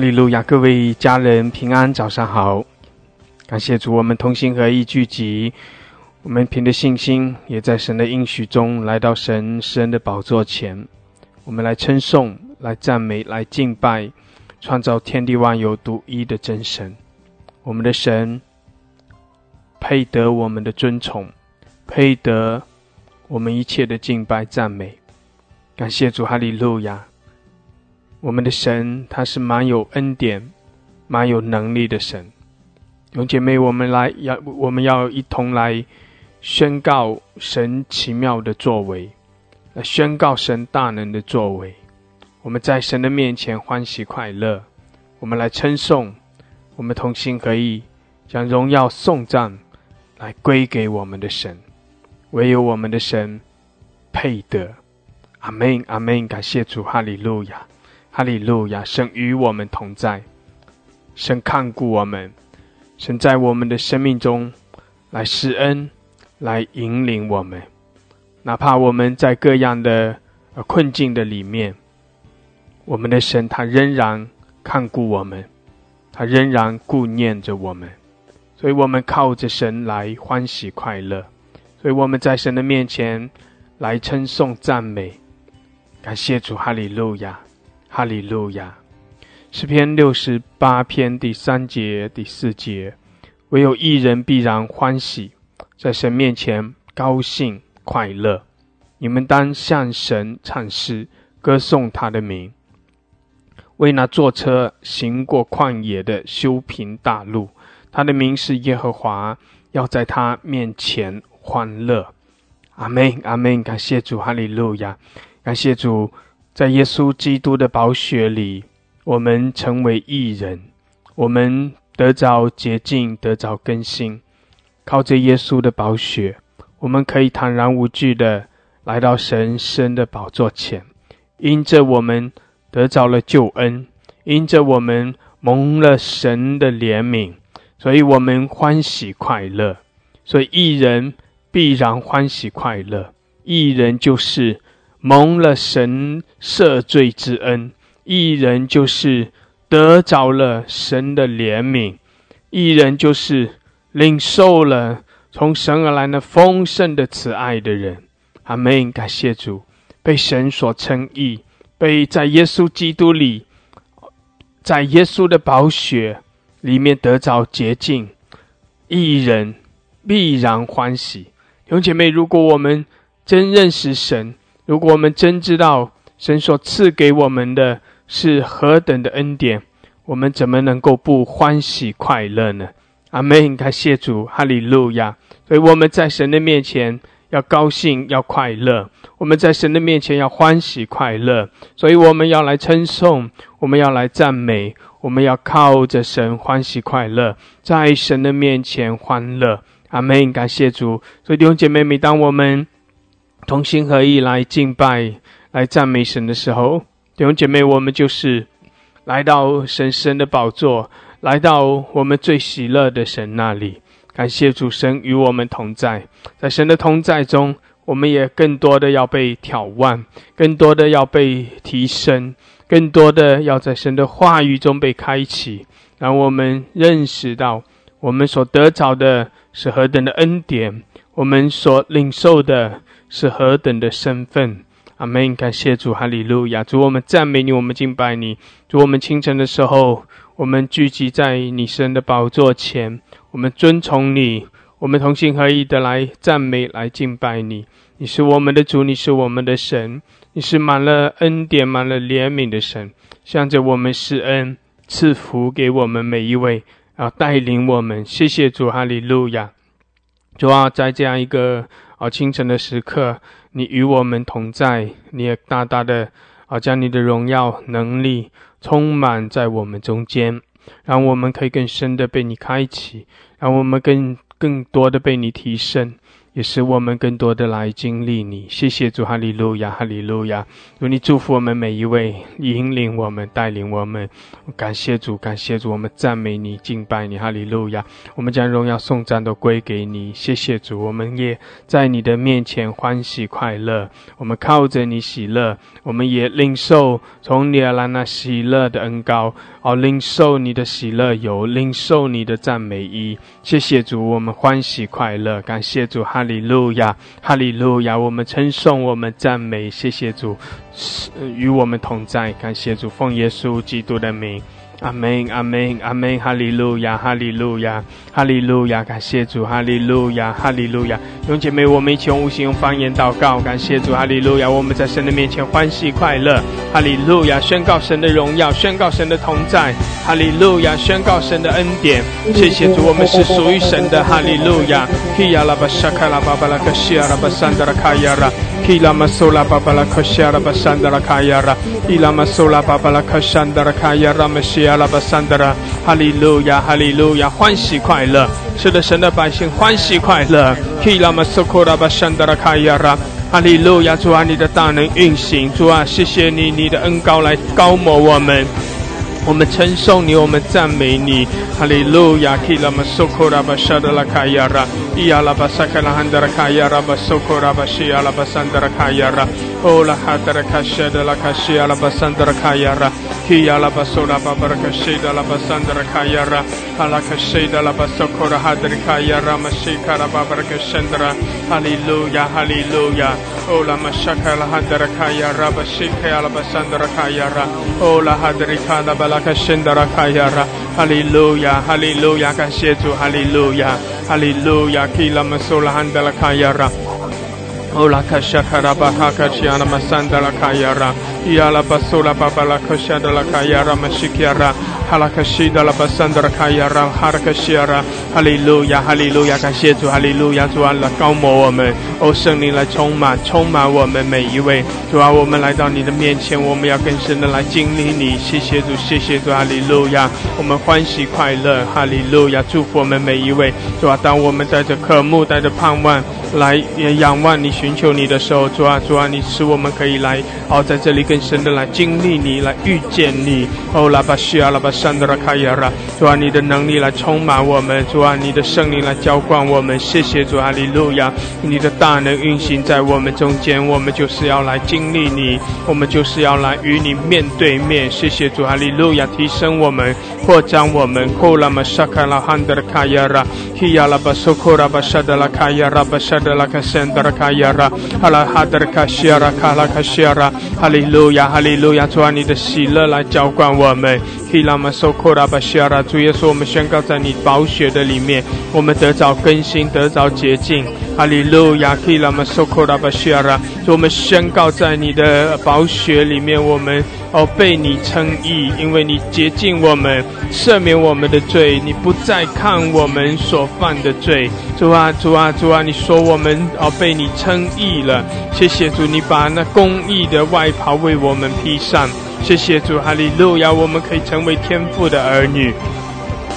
哈利路亚！各位家人平安，早上好！感谢主，我们同心合意聚集，我们凭着信心，也在神的应许中来到神神的宝座前，我们来称颂、来赞美、来敬拜，创造天地万有独一的真神。我们的神配得我们的尊崇，配得我们一切的敬拜赞美。感谢主，哈利路亚！我们的神，他是蛮有恩典、蛮有能力的神。弟姐妹，我们来要，我们要一同来宣告神奇妙的作为，来宣告神大能的作为。我们在神的面前欢喜快乐，我们来称颂，我们同心合意，将荣耀颂赞来归给我们的神。唯有我们的神配得。阿门，阿门！感谢主，哈利路亚。哈利路亚！神与我们同在，神看顾我们，神在我们的生命中来施恩，来引领我们。哪怕我们在各样的困境的里面，我们的神他仍然看顾我们，他仍然顾念着我们。所以，我们靠着神来欢喜快乐。所以，我们在神的面前来称颂赞美，感谢主，哈利路亚。哈利路亚，诗篇六十八篇第三节、第四节，唯有一人必然欢喜，在神面前高兴快乐。你们当向神唱诗，歌颂他的名，为那坐车行过旷野的修平大路。他的名是耶和华，要在他面前欢乐。阿门，阿门。感谢主，哈利路亚，感谢主。在耶稣基督的宝血里，我们成为义人，我们得着洁净，得着更新。靠着耶稣的宝血，我们可以坦然无惧的来到神圣的宝座前。因着我们得着了救恩，因着我们蒙了神的怜悯，所以我们欢喜快乐。所以义人必然欢喜快乐，义人就是。蒙了神赦罪之恩，一人就是得着了神的怜悯，一人就是领受了从神而来的丰盛的慈爱的人。阿门！感谢主，被神所称义，被在耶稣基督里，在耶稣的宝血里面得着洁净，一人必然欢喜。弟兄姐妹，如果我们真认识神，如果我们真知道神所赐给我们的是何等的恩典，我们怎么能够不欢喜快乐呢？阿门！感谢主，哈利路亚！所以我们在神的面前要高兴，要快乐；我们在神的面前要欢喜快乐。所以我们要来称颂，我们要来赞美，我们要靠着神欢喜快乐，在神的面前欢乐。阿门！感谢主。所以弟兄姐妹，每当我们同心合意来敬拜、来赞美神的时候，弟兄姐妹，我们就是来到神神的宝座，来到我们最喜乐的神那里。感谢主神与我们同在，在神的同在中，我们也更多的要被挑旺，更多的要被提升，更多的要在神的话语中被开启，让我们认识到我们所得着的是何等的恩典，我们所领受的。是何等的身份，阿门！感谢主，哈利路亚！主，我们赞美你，我们敬拜你。主，我们清晨的时候，我们聚集在你神的宝座前，我们尊崇你，我们同心合意的来赞美、来敬拜你。你是我们的主，你是我们的神，你是满了恩典、满了怜悯的神，向着我们施恩、赐福给我们每一位，然后带领我们。谢谢主，哈利路亚！主啊，在这样一个。而，清晨的时刻，你与我们同在，你也大大的啊，将你的荣耀能力充满在我们中间，让我们可以更深的被你开启，让我们更更多的被你提升，也使我们更多的来经历你。谢谢主，哈利路亚，哈利路亚！求你祝福我们每一位，引领我们，带领我们。感谢主，感谢主，我们赞美你，敬拜你，哈利路亚！我们将荣耀颂赞都归给你。谢谢主，我们也在你的面前欢喜快乐。我们靠着你喜乐，我们也领受从你而来那喜乐的恩膏。哦，领受你的喜乐有，领受你的赞美一。谢谢主，我们欢喜快乐。感谢主，哈利路亚，哈利路亚。我们称颂，我们赞美。谢谢主，与我们同在。感谢主，奉耶稣基督的名。阿门，阿门，阿门，哈利路亚，哈利路亚，哈利路亚，感谢主，哈利路亚，哈利路亚。弟兄姐妹，我们一起用无形用方言祷告，感谢主，哈利路亚。我们在神的面前欢喜快乐，哈利路亚，宣告神的荣耀，宣告神的同在，哈利路亚，宣告神的恩典。谢谢主，我们是属于神的，哈利路亚。Kila masola babala koshara basandara kayara. Ila masola babala koshandara kayara mashiala basandara. 哈利路亚，哈利路亚，欢喜快乐，是的，神的百姓欢喜快乐。Kila masokora basandara kayara. 哈利路亚，主啊，你的大能运行，主啊，谢谢你，你的恩高来高摩我们。我们称颂你，我们赞美你，哈利路亚！基拉玛苏库拉巴沙德拉卡亚拉，伊阿拉巴萨卡拉汉德拉卡亚拉巴苏库拉巴西亚拉，欧拉哈德拉卡谢德拉卡西阿拉巴桑德拉卡亚拉，基阿拉巴苏拉巴巴拉卡西德拉巴桑德拉卡亚拉，阿拉卡西德拉巴苏库拉哈德拉卡亚拉玛西卡拉巴巴拉卡圣德拉，哈利路亚，哈利路亚！欧拉玛沙卡拉汉德拉卡亚拉巴西卡阿拉巴桑德拉卡亚拉，欧拉哈德拉卡拉巴。拉卡申达拉卡亚拉，哈利路亚，哈利路亚，感谢主，哈利路亚，哈利路亚，基拉玛苏拉汉达拉卡亚拉，欧拉巴哈卡西亚拉玛桑达拉卡亚拉，伊阿拉巴苏拉巴巴拉卡沙达拉卡亚拉玛西基亚拉。哈拉克西达拉巴桑德拉卡亚拉哈拉克西亚拉，哈利路亚，哈利路亚，感谢主，哈利路亚，主啊，来高摩我们，哦，圣灵来充满，充满我们每一位，主啊，我们来到你的面前，我们要更深的来经历你，谢谢主，谢谢主，哈利路亚，我们欢喜快乐，哈利路亚，祝福我们每一位，主啊，当我们带着渴慕，带着盼望来仰望你，寻求你的时候，主啊，主啊，你使我们可以来，哦，在这里更深的来经历你，来遇见你，哦，拉巴西亚拉巴。山德拉卡亚拉，主啊，你的能力来充满我们，主啊，你的圣灵来浇灌我们。谢谢主啊，利路亚，你的大能运行在我们中间，我们就是要来经历你，我们就是要来与你面对面。谢谢主啊，利路亚，提升我们，扩张我们。库拉玛沙卡拉汉德拉卡亚拉，希亚拉巴苏库拉巴沙德拉卡亚拉巴沙德拉卡圣德拉卡亚拉，哈拉哈德拉卡西亚拉卡拉卡西亚拉，哈利路路亚，哈利路亚，主啊，你的喜乐来浇灌我们。希拉玛。受苦拉巴西亚拉，主耶稣，我们宣告在你宝血的里面，我们得着更新，得着洁净。哈利路亚，希拉玛受苦拉巴西亚拉，我们宣告在你的宝血里面，我们哦被你称义，因为你洁净我们，赦免我们的罪，你不再看我们所犯的罪。主啊，主啊，主啊，你说我们哦被你称义了，谢谢主，你把那公义的外袍为我们披上。谢谢主，哈利路亚！我们可以成为天父的儿女，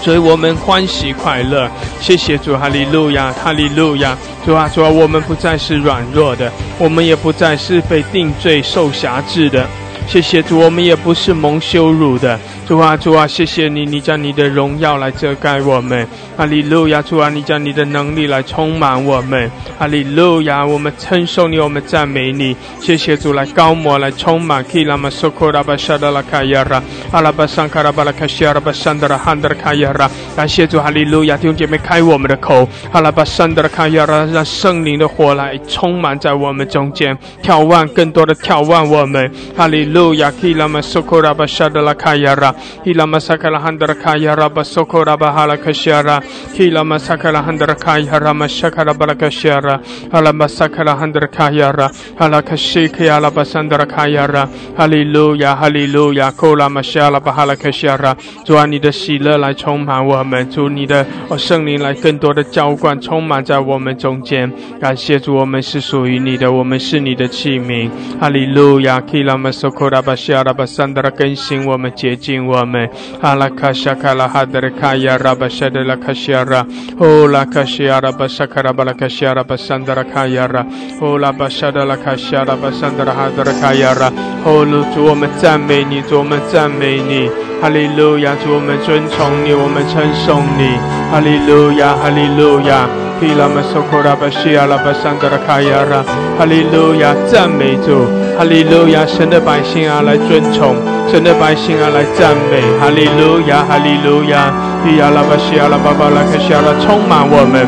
所以我们欢喜快乐。谢谢主，哈利路亚，哈利路亚！主啊，主啊，我们不再是软弱的，我们也不再是被定罪受辖制的。谢谢主，我们也不是蒙羞辱的。主啊，主啊，谢谢你，你将你的荣耀来遮盖我们。哈利路亚，主啊，你将你的能力来充满我们。哈利路亚，我们称颂你，我们赞美你。谢谢主来高摩来充满。基拉玛苏库拉巴沙达拉卡亚拉，阿拉巴桑卡拉巴拉卡西亚拉巴桑德拉汉德拉卡亚拉。感谢主，哈利路亚，弟兄姐妹开我们的口。阿拉巴桑德拉卡亚拉，让圣灵的火来充满在我们中间，眺望更多的眺望我们。哈利路亚，基拉玛苏库拉巴沙德拉卡亚拉。Hila masakala handara kaya raba soko raba hala kashiara. Hila masakala handara kaya rama shakara balakashiara. Hala masakala handara kaya ra. Hala kashiki ala basandara kaya ra. Hallelujah, hallelujah. Kola mashala bahala kashiara. 主啊，你的喜乐来充满我们，主你的哦圣灵来更多的浇灌，充满在我们中间。感谢主，我们是属于你的，我们是你的器皿。哈利路亚，基拉马索库拉巴西阿拉巴桑德拉更新我们洁净。醒我们。阿拉卡夏卡拉哈德的卡亚拉巴沙德拉卡西亚拉，哦拉卡西亚拉巴萨卡拉巴拉卡西亚拉巴桑德拉卡亚拉，哦拉巴沙德拉卡西亚拉巴桑德拉哈德拉卡亚拉，哦主我们赞美你，主我们赞美你。哈利路亚，主我们尊崇你，我们称颂你。哈利路亚，哈利路亚。提拉玛索库拉巴西亚拉巴桑德拉卡亚拉，哈利路亚，赞美主。哈利路亚，神的百姓啊，来尊崇；神的百姓啊，来赞美。哈利路亚，哈利路亚。提亚拉巴西亚拉巴巴拉克西亚拉，充满我们，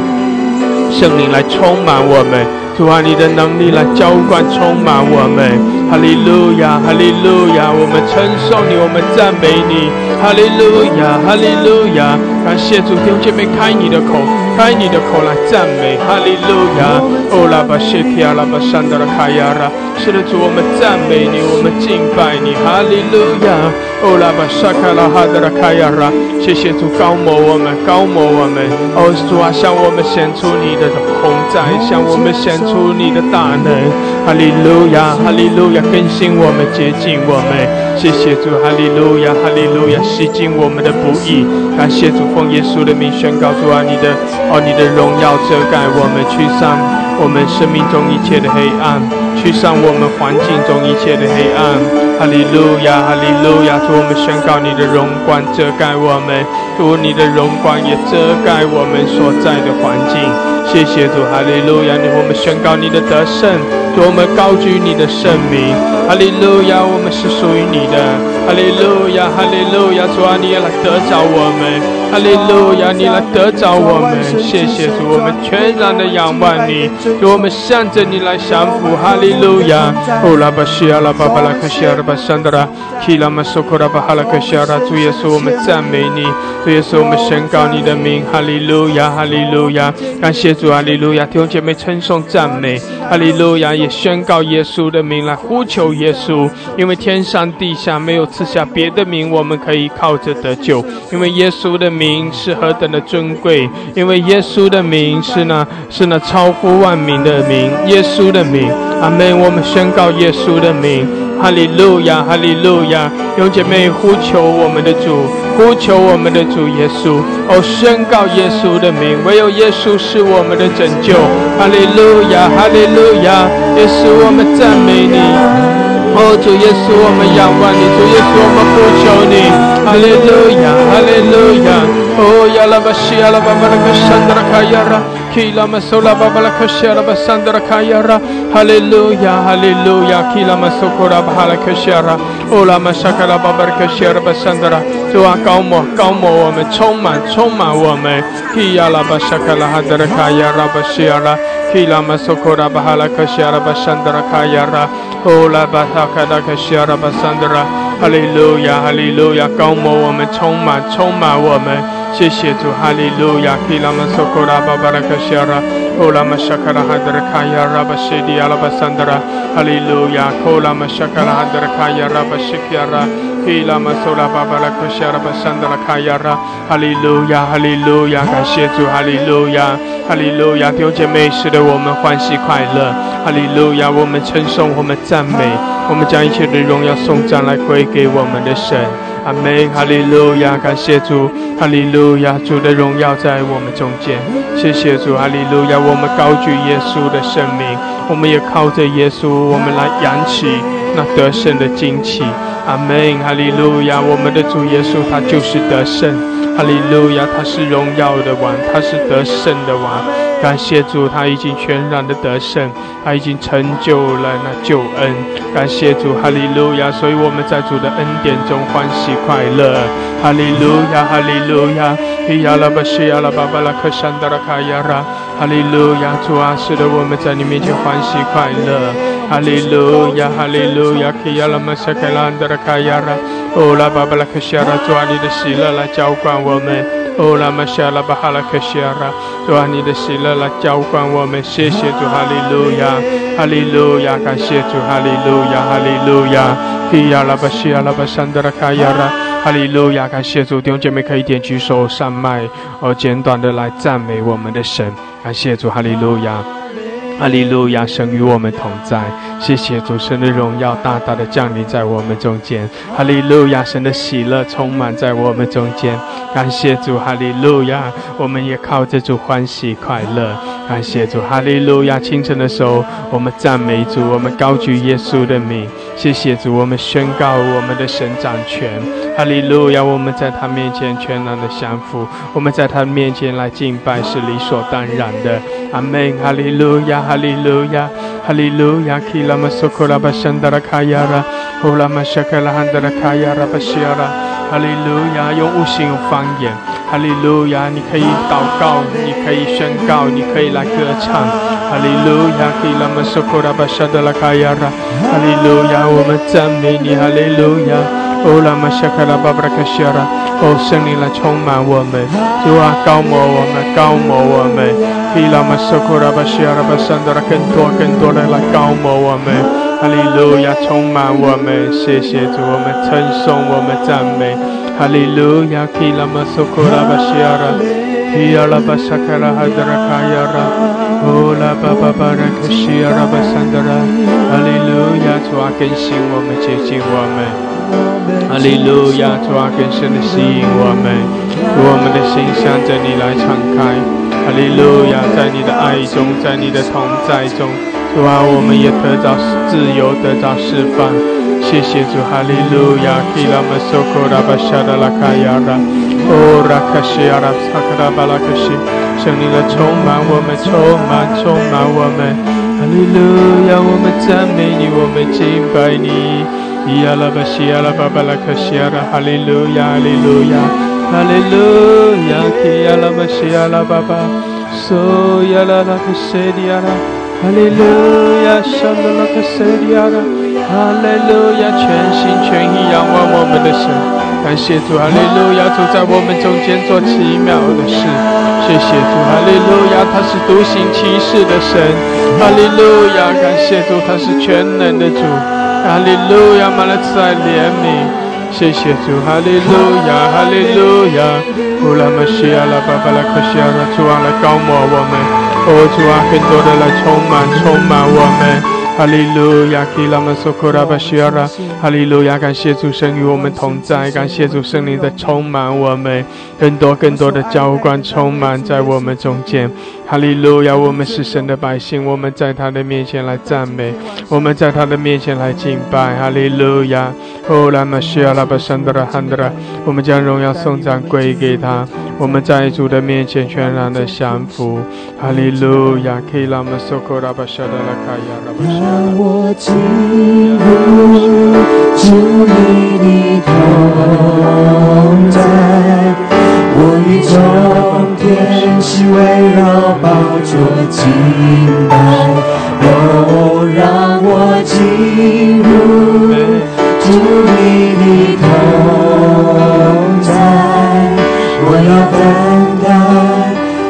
圣灵来充满我们。主啊，你的能力来浇灌、充满我们，哈利路亚，哈利路亚，我们称颂你，我们赞美你，哈利路亚，哈利路亚，感谢主，弟兄姐妹，开你的口，开你的口来赞美，哈利路亚，哦拉巴谢皮阿拉巴山达拉卡亚拉，是的主，我们赞美你，我们敬拜你，哈利路亚，哦拉巴沙卡拉哈达拉卡亚拉，谢谢主高摩我们，高摩我们，哦主啊，向我们显出你的红在，向我们显。出你的大能，哈利路亚，哈利路亚，更新我们，洁净我们，谢谢主，哈利路亚，哈利路亚，洗净我们的不义，感谢主，奉耶稣的名宣告主啊，你的哦，你的荣耀遮盖我们，驱散我们生命中一切的黑暗，驱散我们环境中一切的黑暗，哈利路亚，哈利路亚，主我们宣告你的荣光遮盖我们，主你的荣光也遮盖我们所在的环境。谢谢主，哈利路亚！你我们宣告你的得胜，主我们高举你的圣名，哈利路亚！我们是属于你的，哈利路亚，哈利路亚！主啊，你也来得着我们，哈利路亚！你来得着我们，谢谢主，我们全然的仰望你，主我们向着你来降服，哈利哈利路亚！哦拉巴西亚拉巴巴拉克西亚拉巴桑德拉，基拉玛苏库拉巴哈拉克西亚拉，主耶稣，我们赞美你，主耶稣，我们宣告你的名，哈利路亚，哈利路亚！感谢主。阿利路亚，弟兄姐妹称颂赞美，哈利路亚也宣告耶稣的名来呼求耶稣，因为天上地下没有赐下别的名，我们可以靠着得救，因为耶稣的名是何等的尊贵，因为耶稣的名是那，是那超乎万民的名，耶稣的名，阿门。我们宣告耶稣的名，哈利路亚，哈利路亚，弟兄姐妹呼求我们的主。呼求我们的主耶稣，哦，宣告耶稣的名，唯有耶稣是我们的拯救。哈利路亚，哈利路亚，耶稣，我们赞美你。哦，主耶稣，我们仰望你，主耶稣，我们呼求你。哈利路亚，哈利路亚，哦，亚拉巴西亚拉巴巴拉克山德拉卡亚拉。Kila masola babala kashara basandra kayara. Hallelujah, hallelujah. Kila masokora bahala kashara. Ola masakala babar kashara basandra. 主啊，高摩高摩我们，充满充满我们。Kila basakala hadra kayara bashara. Kila masokora bahala kashara basandra kayara. Ola basakala kashara basandra. Hallelujah, hallelujah. 高摩我们，充满充满我们。谢谢主，哈利路亚！基拉玛索库拉巴巴拉克西亚拉，欧拉玛沙卡拉哈德拉卡亚拉巴西迪阿拉巴桑德拉，哈利路亚！欧拉玛沙卡拉哈德拉卡亚拉巴西基亚拉，基拉玛索拉巴巴拉克西亚拉巴桑德拉卡亚拉，哈利路亚！哈利路亚！感谢主，哈利路亚！哈利路亚！弟兄姐妹，使得我们欢喜快乐，哈利路亚！我们称颂，我们赞美，我们将一切的荣耀颂赞来归给我们的神。阿门，哈利路亚，感谢主，哈利路亚，主的荣耀在我们中间。谢谢主，哈利路亚，我们高举耶稣的圣名，我们也靠着耶稣，我们来扬起那得胜的旌旗。阿门，哈利路亚，我们的主耶稣他就是得胜，哈利路亚，他是荣耀的王，他是得胜的王。感谢主，他已经全然的得胜，他已经成就了那救恩。感谢主，哈利路亚！所以我们在主的恩典中欢喜快乐。哈利路亚，哈利路亚！伊亚拉巴西亚拉巴巴拉克山达拉卡亚拉，哈利路亚！主啊，使得我们在你面前欢喜快乐。哈利路亚，哈利路亚！伊亚拉马萨凯兰达拉卡亚拉，哦拉巴巴拉克西亚拉，主啊，你的喜乐来浇灌我们。哦，拉玛夏拉巴哈拉克西拉，主啊，你的喜乐来浇灌我们，谢谢主，哈利路亚，哈利路亚，感谢主，哈利路亚，哈利路亚，提亚拉巴西亚拉巴山德拉卡亚拉，哈利路亚，感谢主，弟兄姐妹可以点举手上麦，哦，简短的来赞美我们的神，感谢主，哈利路亚，哈利路亚，神与我们同在。谢谢主，神的荣耀大大的降临在我们中间。哈利路亚，神的喜乐充满在我们中间。感谢主，哈利路亚，我们也靠着主欢喜快乐。感谢主，哈利路亚。清晨的时候，我们赞美主，我们高举耶稣的名。谢谢主，我们宣告我们的神掌权。哈利路亚，我们在他面前全然的降服，我们在他面前来敬拜是理所当然的。阿门。哈利路亚，哈利路亚，哈利路亚。基拉玛苏库拉巴山达拉卡亚拉，乌拉玛沙克拉汉达拉卡亚拉巴西亚拉。哈利路亚，用悟性，用方言。哈利路亚，你可以祷告，你可以宣告，你可以来歌唱。哈利路亚，基拉玛苏库拉巴山达拉卡亚拉。哈利路亚，我们赞美你。哈利路亚，乌拉玛沙克拉巴布拉卡西拉。哦，圣灵来充满我们，主啊，高摩我们，高摩我们。基拉玛苏库拉巴西亚拉巴山达拉，更多更多的来高摩我们。哈利路亚，充满我们，谢谢主，我们称颂，我们赞美。哈利路亚，基拉玛苏库拉巴西亚拉，基拉巴沙卡拉哈达拉卡亚拉，哦拉巴巴巴拉克西亚拉巴山达拉。哈利路亚，主啊，更新我们，接近我们。哈利路亚，主啊，更深的吸引我们，我们的心向着你来敞开。哈利路亚，在你的爱中，在你的同在中，主啊，我们也得到自由，得到释放。谢谢主，哈利路亚。基拉玛苏库拉巴沙卡拉，哦拉卡西亚拉萨克拉巴拉克西，圣灵来充满我们，充满充满我们。哈利路亚，我们赞美你，我们敬拜你。呀啦巴西呀啦巴巴拉克西呀啦，哈利路亚，哈利路亚，哈利路亚，基呀啦巴西亚拉巴巴，索亚拉拉克西利亚拉，哈利路亚，沙啦啦克西迪呀啦，哈利路亚，全心全意仰望我们的神，感谢主，哈利路亚，主在我们中间做奇妙的事，谢谢主，哈利路亚，他是独行其事的神，哈利路亚，感谢主，他是全能的主。哈利路亚，满了慈爱怜悯，谢谢主，哈利路亚，哈利路亚，乌拉玛西亚拉巴巴拉克西亚拉，主啊来高抹我们，哦主啊更多的来充满充满我们。哈利路亚，基拉玛苏库拉巴西亚拉，哈利路亚，感谢主神与我们同在，感谢主圣灵在充满我们，更多更多的浇灌充满在我们中间。哈利路亚，我们是神的百姓，我们在他的面前来赞美，我们在他的面前来敬拜。哈利路亚，哦拉玛西亚拉巴山德拉汉德拉，我们将荣耀颂赞归给他，我们在主的面前全然的降服。哈利路亚，基拉玛苏库拉巴沙德拉卡亚拉巴。让我进入主你的同在，我与众天使围绕宝座敬拜。哦，让我进入主你的同在，我要单单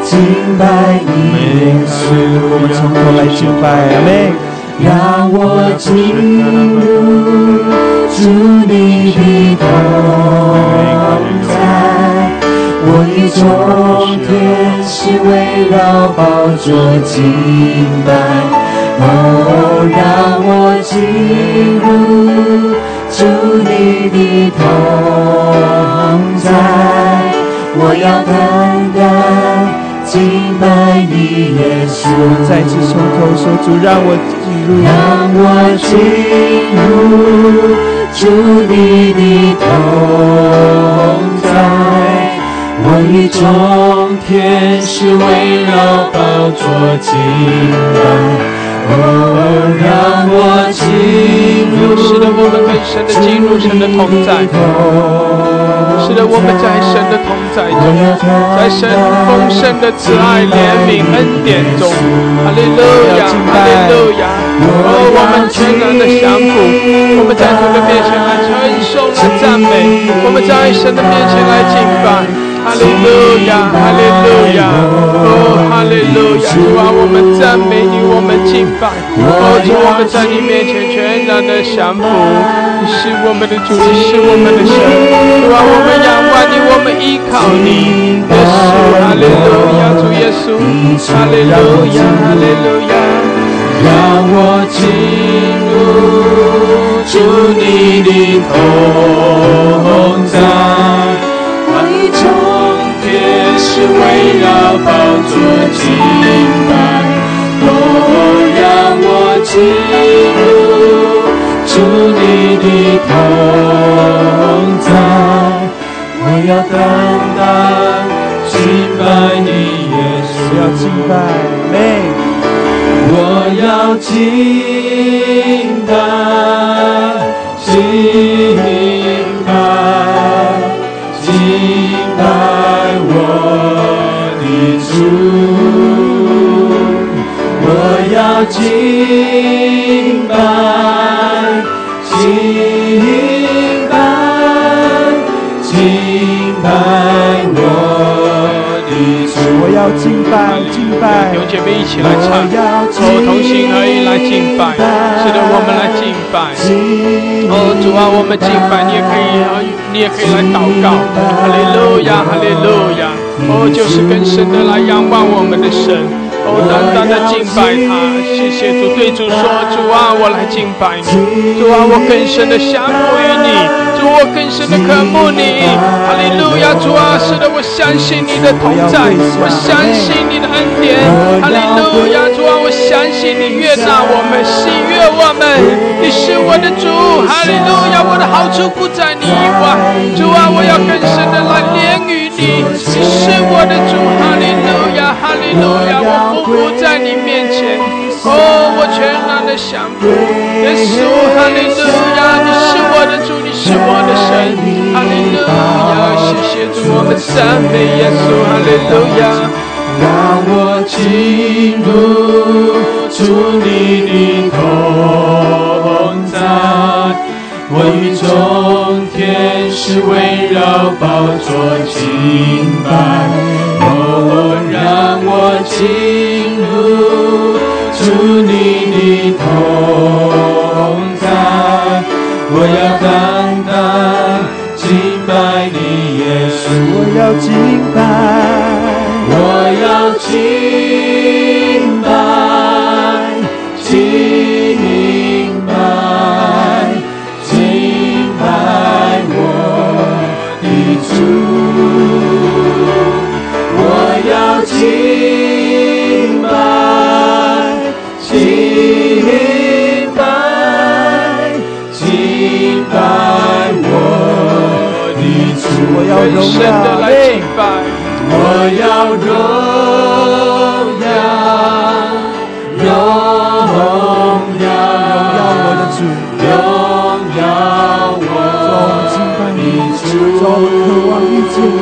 敬拜你耶稣。我们从头来敬拜，阿门。让我进入主你的同在，我与众天使围绕抱着敬拜。哦，让我进入主你的同在，我要单单。敬拜你耶稣，再次从头说主，让我进入，让我进入主你的同在，我与众天使围绕宝座敬拜。哦，让我进入，使得我们更深的进入神的同在，使得我们在神的同在中，在神丰盛的慈爱怜悯恩典中，哈利路亚，哈利路亚，哦，我们全然的降服，我们在主的面前来称颂、来赞美，我们在神的面前来敬拜。哈利路亚，哈利路亚，哦，哈利路亚！主啊，我们赞美你，我们敬拜。哦，主，我们在你面前全然的降服。你是我们的主，你是我们的神。主啊，我们仰望你，我们依靠你。耶稣，哈利路亚，主耶稣，哈利路亚，哈利路亚。让我进入主你的同在，万里中天使围绕宝座敬拜。哦，让我进入主你的同在，我要单单敬拜你，耶稣。要敬拜，妹，我要敬拜，敬，我的主。我要敬拜，敬拜，敬拜我的主。我要敬拜，敬拜弟，兄姐妹一起来唱，哦，同心合一来敬拜，是的，我们来敬拜。哦，主啊，我们敬拜，你也可以，你也可以来祷告，哈利路亚，哈利路亚。哦，就是更深的来仰望我们的神，哦，单单的敬拜他。谢谢主，对主说，主啊，我来敬拜你，主啊，我更深的降服于你，主，我更深的渴慕你，哈利路亚，主啊，是的，我相信你的同在，我相信你的恩典，哈利路亚，主啊，我相信你悦纳我们，喜悦我们，你是我的主，哈利路亚，我的好处不在你以外，主啊，我要更深的来怜悯你，你是我的主，哈利路亚，哈利路亚，我匍匐在你面前，哦，我全然的降服，耶稣，哈利路亚，你是我的主，你是我的神，哈利路亚，谢谢主，我们赞美耶稣，哈利路亚。让我进入主你的同在，我与众天使围绕宝座敬拜。哦，让我进入主你的同在，我要单单敬拜你，耶稣。我要敬拜。敬拜，敬拜，敬拜我的主。我要敬拜，敬拜，敬拜我的主。我要荣更深的耀，来妹敬，拜。我要荣耀，荣耀我的，主，荣耀，我敬拜的你，主。我渴望遇见你，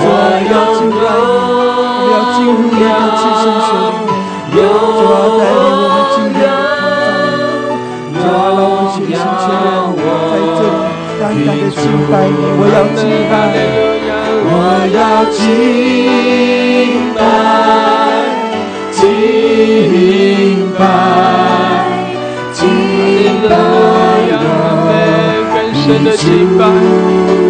我要敬拜你，我要进入你的至圣所里面，荣主啊，带领我们进入你的同在里面，主啊，让我们全心全意在这里单单的敬拜你，我要敬拜。要敬拜，敬拜，敬拜我更深的敬拜，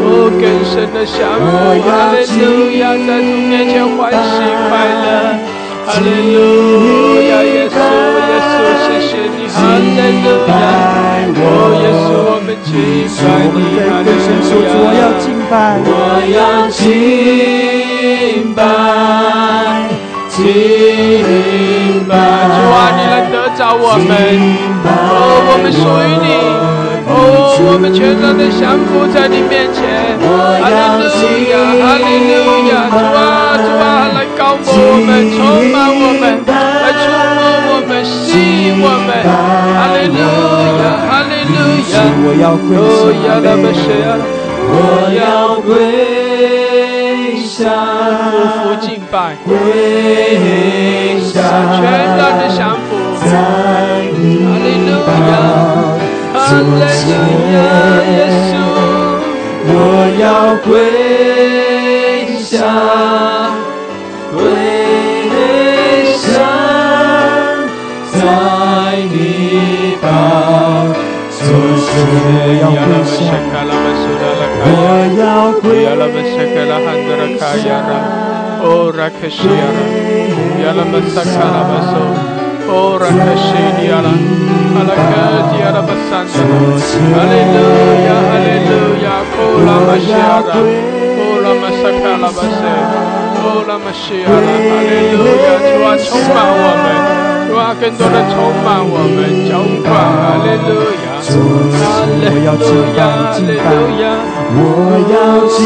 哦，更深的降服，哈利路亚，在主面前欢喜快乐，哈利路亚，耶稣，耶稣，谢谢你，哈利路亚，哦，耶稣，我们你，哈在更深利说，主我，要。敬拜。我要敬拜，敬拜。主啊，你来得着我们，哦，我们属于你，哦，我们全然的降服在你面前，哈利路亚，哈利路亚，主啊，主啊，来高摩我们，充满我们，来触摸我们，吸引我们，哈利路亚，哈利路亚，我要跪，下，我要跪下，匍匐敬拜，跪下，全然的降服，在你哈利路亚。哈利路亚，耶稣，我要跪下，利路亚，库拉玛西亚拉，库拉玛萨卡拉巴塞，库拉玛西亚拉，哈利路亚，主啊，充满我们，主啊，更多的充满我们，浇灌，哈利路亚，哈利路亚，哈利路亚。我要敬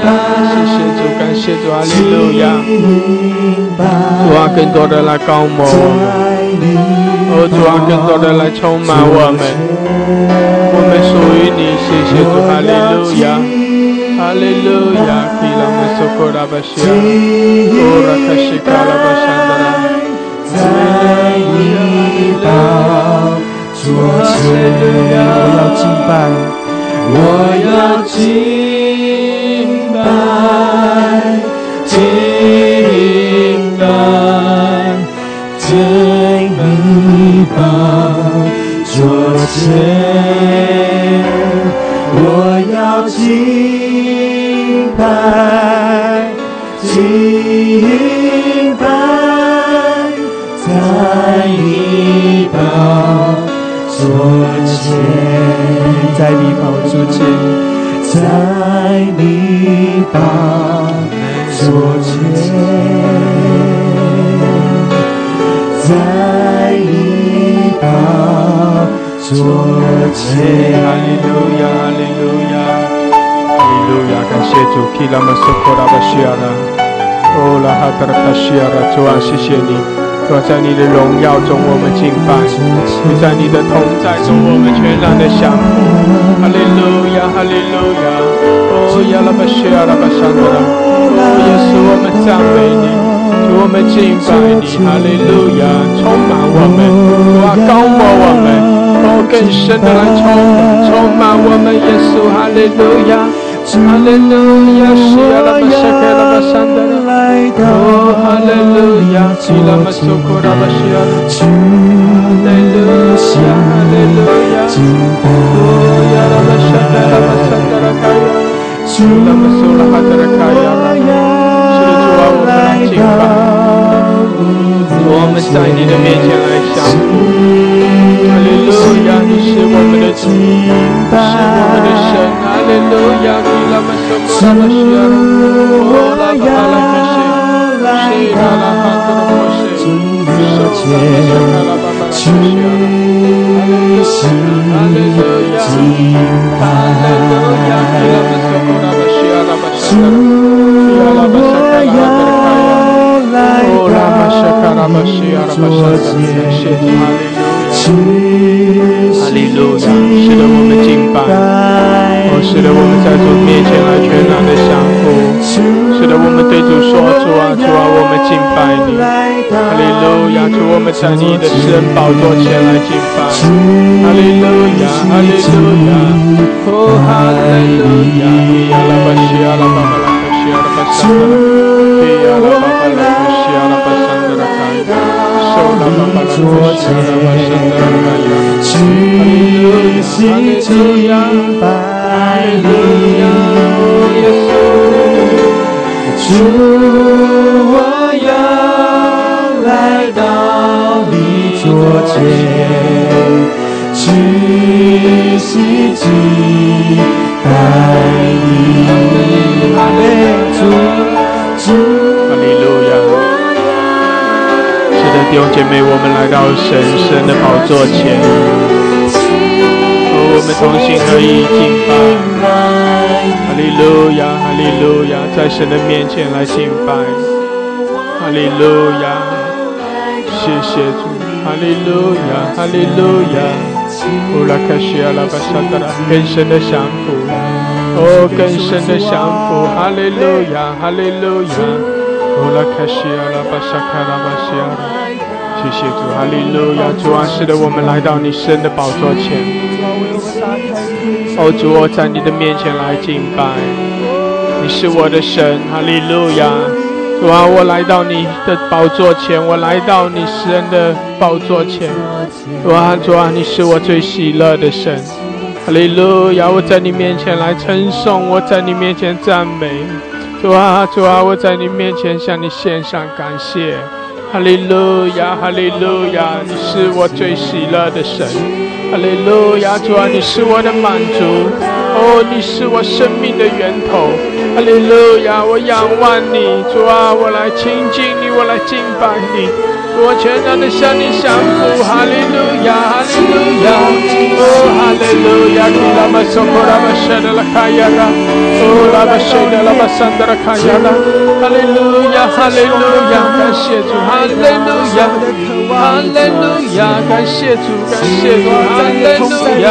拜，谢谢主，感谢主，哈利路亚！主啊，更多的来高摩我们，哦，主啊，更多的来充满我们，我们属于你，谢谢主，哈利路亚，哈利路亚！基拉姆我要敬拜。我要敬拜，敬拜，敬你宝座前。我要敬拜，在你宝座前，在你宝座前，在你宝座前。哈利路亚，哈利路亚，哈利路亚！感谢主，基拉玛苏库拉巴西亚拉，哦拉哈达拉卡西亚拉，主啊，谢谢你。主在你的荣耀中，我们敬拜；你在你的同在中，我们全然的降服。哈利路亚，哈利路亚！哦，亚拉巴西亚拉巴山德拉，耶稣，我们赞美你，主，我们敬拜你。哈利路亚，充满我们，主啊，高摩我们，哦，更深的来充充满我们，耶稣，哈利路亚。哈利路亚，西亚拉巴沙卡拉巴山德拉，哦，哈利路亚，基拉玛苏库拉巴西亚，哈利路亚，哈利路亚，哦，亚拉巴沙卡拉巴山德拉卡亚，基拉玛苏拉哈德拉卡亚，是的主啊，我们来敬拜，我们在你的面前来降服，哈利路亚，你是我们的主，是我们的神。哈利路亚，基拉玛苏库拉巴西亚，哦，拉巴拉卡西，西拉拉哈德拉波西，苏拉巴拉巴拉西亚，哈利路亚，哈利路亚，基拉玛苏库拉巴西亚拉巴沙德拉，西亚拉巴沙卡拉哈德卡亚，哦，拉巴沙卡拉巴西亚拉巴沙德拉，谢主哈利路亚，哈利路亚，使得，我们敬拜。是的，我们在主面前来全然的降服。使得，我们对主说：主啊，主啊，我们敬拜你。哈利路亚，主，我们在你的圣宝座前来敬拜。哈利路亚，哈利路亚，哦，哈利路亚，亚拉巴西亚拉巴巴拉克西亚拉巴桑德拉，亚拉巴巴拉克西亚拉巴巴巴拉亚拉巴桑德拉卡伊，哈利路亚，哈利路亚。哈利路亚，耶稣，主，我要来到你桌前，屈膝敬拜你。哈利路亚，是的，弟兄姐妹，我们来到神圣的宝座前。我们同心合意敬拜，哈利路亚，哈利路亚，在神的面前来敬拜，哈利路亚，谢谢主，哈利路亚，哈利路亚，乌拉卡西亚拉巴沙达拉，更深的降服，哦，更深的降服，哈利路亚，哈利路亚，乌拉卡西亚拉巴沙卡拉巴西亚，谢谢主，哈利路亚，主啊，使得我们来到你神的宝座前。哦，主，我在你的面前来敬拜，你是我的神，哈利路亚！主啊，我来到你的宝座前，我来到你神的宝座前。主啊，主啊，你是我最喜乐的神，哈利路亚！我在你面前来称颂，我在你面前赞美。主啊，主啊，我在你面前向你献上感谢，哈利路亚，哈利路亚，你是我最喜乐的神。哈利路亚，主啊，你是我的满足。哦，你是我生命的源头。哈利路亚，我仰望你，主啊，我来亲近你，我来敬拜你。我全然的向你降服，哈利路亚，哈利路亚，哦，哈利路亚，你拉玛索库拉玛舍的拉卡亚拉，哦，拉玛舍的拉玛桑的拉卡亚拉，哈利路亚，哈利路亚，感谢主，哈利路亚，哈利路亚，感谢主，感谢主，哈利路亚，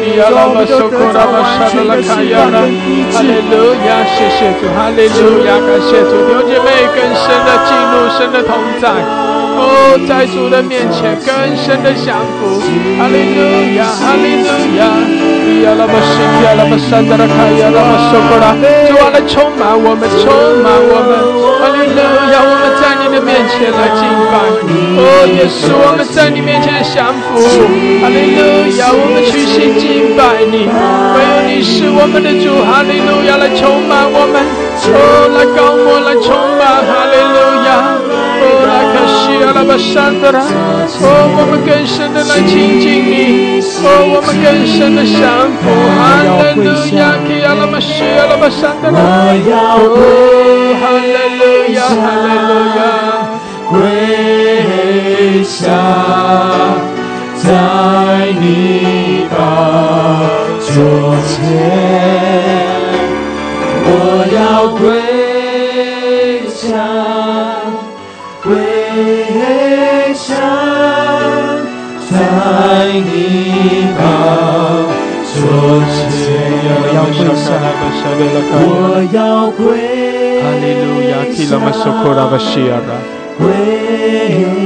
你拉玛索库拉玛舍的拉卡亚拉，哈利路亚，谢谢主，哈利路亚，感谢主，弟兄姐妹更深的进入神的同在。哦，在主的面前更深的降服，哈利路亚，哈利路亚，亚拉巴西，亚拉巴山达拉卡，亚拉巴苏格拉，主啊，来充满我们，充满我们，哈利路亚，我们在你的面前来敬拜，哦，耶稣，我们在你面前降服，哈利路亚，我们屈膝敬拜你，唯有你是我们的主，哈利路亚，来充满我们，哦，来高摩，来充满，哈利路亚。亚，拉巴山的啦！哦，我们更深的来亲近你！哦，我们更深的降服！哈利路亚，基阿拉巴西阿拉巴山的啦！哦，哈利路亚，哈利路亚，跪下在你你宝座前，我要归下，我要跪。哈利路亚，提拉玛苏库拉巴西亚拉，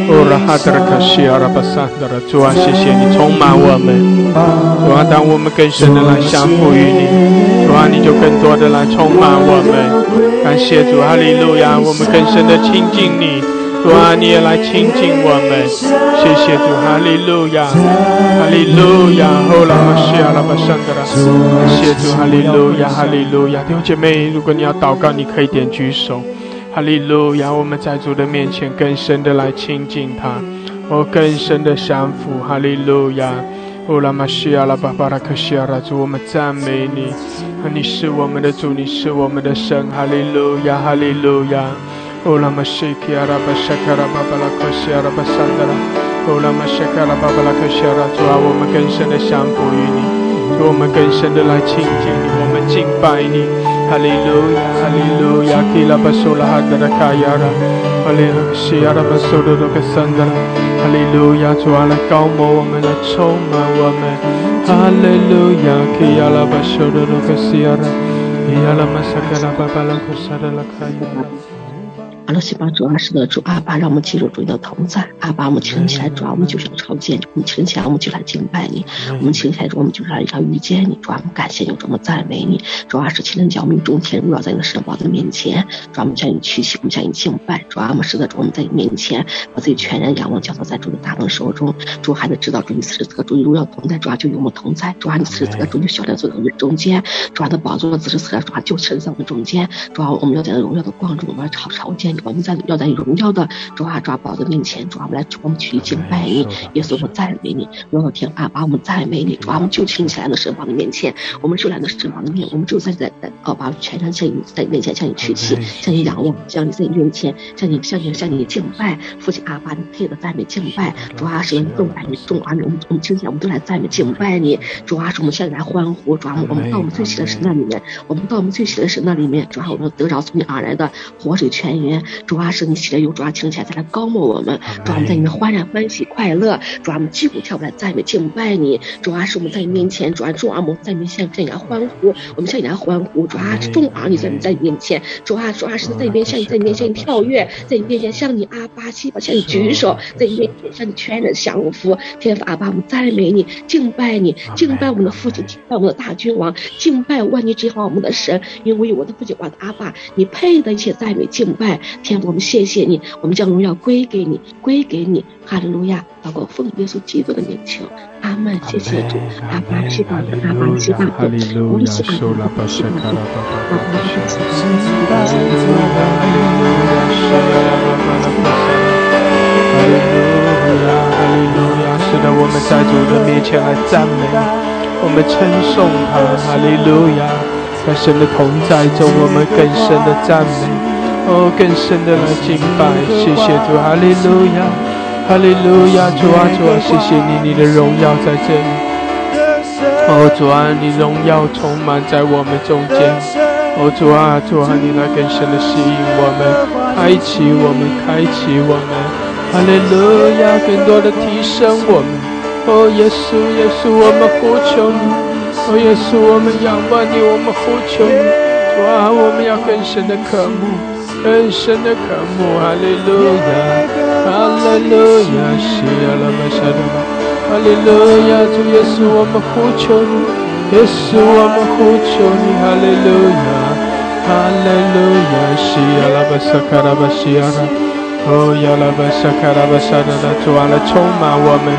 哦拉哈德拉卡西亚拉巴萨德拉，主啊，谢谢你充满我们，主啊，当我们更深的来相服于你，主啊，你就更多的来充满我们，感谢主，哈利路亚，我们更深的亲近你。主啊，你也来亲近我们，谢谢主，哈利路亚，哈利路亚，哦拉玛西亚拉巴圣德拉，谢谢主，哈利路亚，哈利路亚，弟兄姐妹，如果你要祷告，你可以点举手，哈利路亚，我们在主的面前更深的来亲近他，哦，更深的降服，哈利路亚，哦拉玛西亚拉巴巴拉克西亚拉主，我们赞美你，你是我们的主，你是我们的神，哈利路亚，哈利路亚。哦，拉玛西基阿拉巴沙卡拉巴巴拉克西阿拉巴桑德拉，哦，拉玛西卡拉巴巴拉克西阿拉，主啊，我们更深的降服于你，主我们更深的来亲近你，我们敬拜你，哈利路亚，哈利路亚，基拉巴苏拉哈德拉卡亚拉，哈利路亚，西阿拉巴苏德罗克桑德拉，哈利路亚，主啊，来高摩我们，来充满我们，哈利路亚，基阿拉巴苏德罗克西阿拉，伊阿拉玛沙卡拉巴巴拉克沙德拉卡亚拉。阿拉西巴主阿是的主阿巴，让我们记住主你的同在。阿巴，我们起身起来，主啊，我们就是要朝见你；我们起身起来，我们就来敬拜你；我们起身起来，主我们就是来要遇见你。主啊，我们感谢你，主我们赞美你。主啊，是起身叫命中天荣耀在你的神宝的面前。主啊，我们向你屈膝，我们向你敬拜。主啊，我们是的主，我们在你面前，把自己全然仰望，交托在主的大能手中。主孩子知道主你此时此刻主你荣耀同在。主啊，就与我们同在。主啊，你此时此刻主你小脸坐在我们中间。主啊，的宝座此时此刻主啊就站在我们中间。主啊，我们要在那荣耀的光中，我们要朝朝见你。我们在要在荣耀的主啊抓宝的面前，主啊，我们来我们去敬拜你，耶稣，我们赞美你，荣耀天啊，把我们赞美你，主啊，我们就请起来的神宝的面前，我们就来的神宝的面，我们就在在在哦，把全身向你在你面前向你屈膝，向你仰望，向你在你面前，向你向你向你敬拜，父亲阿爸，你配的赞美敬拜，主啊，神众爱你众啊，我们我们今天我们都来赞美敬拜你，主啊，是我们现在来欢呼，主啊，我们到我们最喜的神那里面，我们到我们最喜的神那里面，主啊，我们得着从你而来的活水泉源，主啊，是你喜的有主啊，请起来再来高牧我们，主啊，我们在你面欢然欢喜快乐，主啊，我们击鼓跳舞来赞美敬拜你，主啊，是我们在你面前，主啊，众啊，我们在你面前向你来欢呼，我们向你来欢呼，主啊，众啊，你在你在你面前，主啊，主啊，是在你面前，在你面前跳跃，在你面前向你阿巴西巴向你举手，在你面前向你全然降服，天父阿爸，我们赞美你，敬拜你，敬拜我们的父亲，敬拜我们的大君王，敬拜万年之王我们的神，因为我的父亲我的阿爸，你配得一切赞美敬拜，天，我们谢谢你，我们将荣耀归给你，归给你，哈利路亚！祷告奉耶稣基督的名求，阿门。谢谢主，阿爸之爱，阿爸之爱，哈利路亚，哈利路亚，哈利路亚，哈利路亚，使得我们在主的面前来赞美，我们称颂他，哈利路亚，在神的同在中，我们更深的赞美。哦，更深的来敬拜。谢谢主，哈利路亚，哈利路亚！主啊，主啊，谢谢你，你的荣耀在这里。哦，主啊，你荣耀充满在我们中间。哦，主啊，主啊，你来更深的吸引我们，开启我们，开启我们。哈利路亚，更多的提升我们。哦，耶稣，耶稣，我们呼求你。哦，耶稣，我们仰望你，我们呼求你，哇，我们要更深的渴慕，更深的渴慕，哈利路亚，哈利路亚，西呀拉玛沙拉玛，哈利路亚，主耶稣，我们呼求你，耶稣，我们呼求你，哈利路亚，哈利路亚，西呀拉巴萨卡拉巴西呀拉，哦呀拉巴萨卡拉巴沙拉拉，主啊，来充满我们。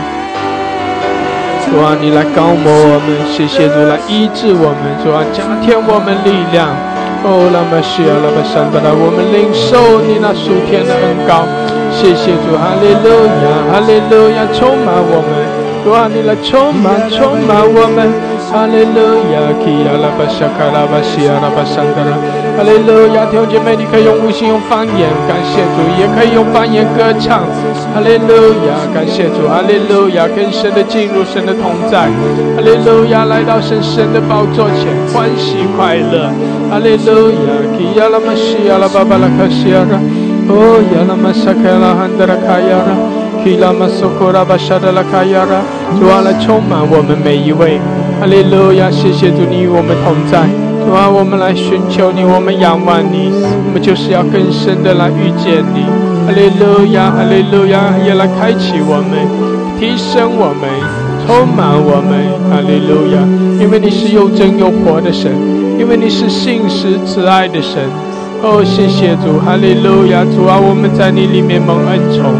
主啊，你来高摩我们，谢谢主来医治我们，主啊加添我们力量。哦，拉玛西亚，拉玛山巴拉，我们领受你那属天的恩膏。谢谢主，哈利路亚，哈利路亚，充满我们。主啊，你来充满，充满我们。哈利路亚，基亚拉巴沙卡拉巴西亚拉巴山德拉，哈利路亚，弟兄姐妹，你可以用无心用方言感谢主，也可以用方言歌唱。哈利路亚，感谢主，哈利路亚，更深的进入神的同在。哈利路亚，来到神神的宝座前，欢喜快乐。哈利路亚，基亚拉玛西亚拉巴巴拉卡西亚拉，哦亚拉玛沙卡拉汉德拉卡亚拉，基拉玛苏库拉巴沙德拉卡亚拉，主啊，来充满我们每一位。哈利路亚，谢谢主，你与我们同在。主啊，我们来寻求你，我们仰望你，我们就是要更深的来遇见你。哈利路亚，哈利路亚，也来开启我们，提升我们，充满我们。哈利路亚，因为你是又真又活的神，因为你是信实慈爱的神。哦，谢谢主，哈利路亚，主啊，我们在你里面蒙恩宠，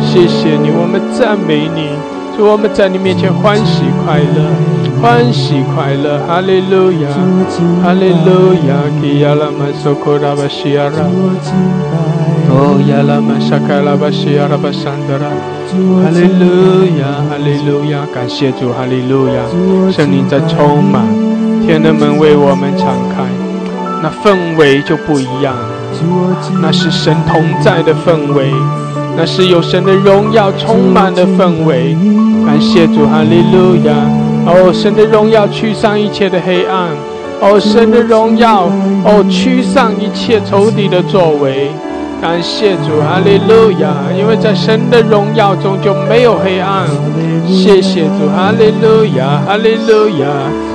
谢谢你，我们赞美你，主，我们在你面前欢喜快乐。欢喜快乐，哈利路亚，哈利路亚，基亚拉玛苏库拉巴西亚拉，哦亚拉玛沙卡拉巴西亚拉巴桑德拉，哈利路亚，哈利路亚，感谢主，哈利路亚，圣灵在充满，天的门为我们敞开，那氛围就不一样，那是神同在的氛围，那是有神的荣耀充满的氛围，感谢主，哈利路亚。哦，神的荣耀驱散一切的黑暗。哦，神的荣耀，哦，驱散一切仇敌的作为。感谢主，哈利路亚！因为在神的荣耀中就没有黑暗。谢谢主，哈利路亚，哈利路亚。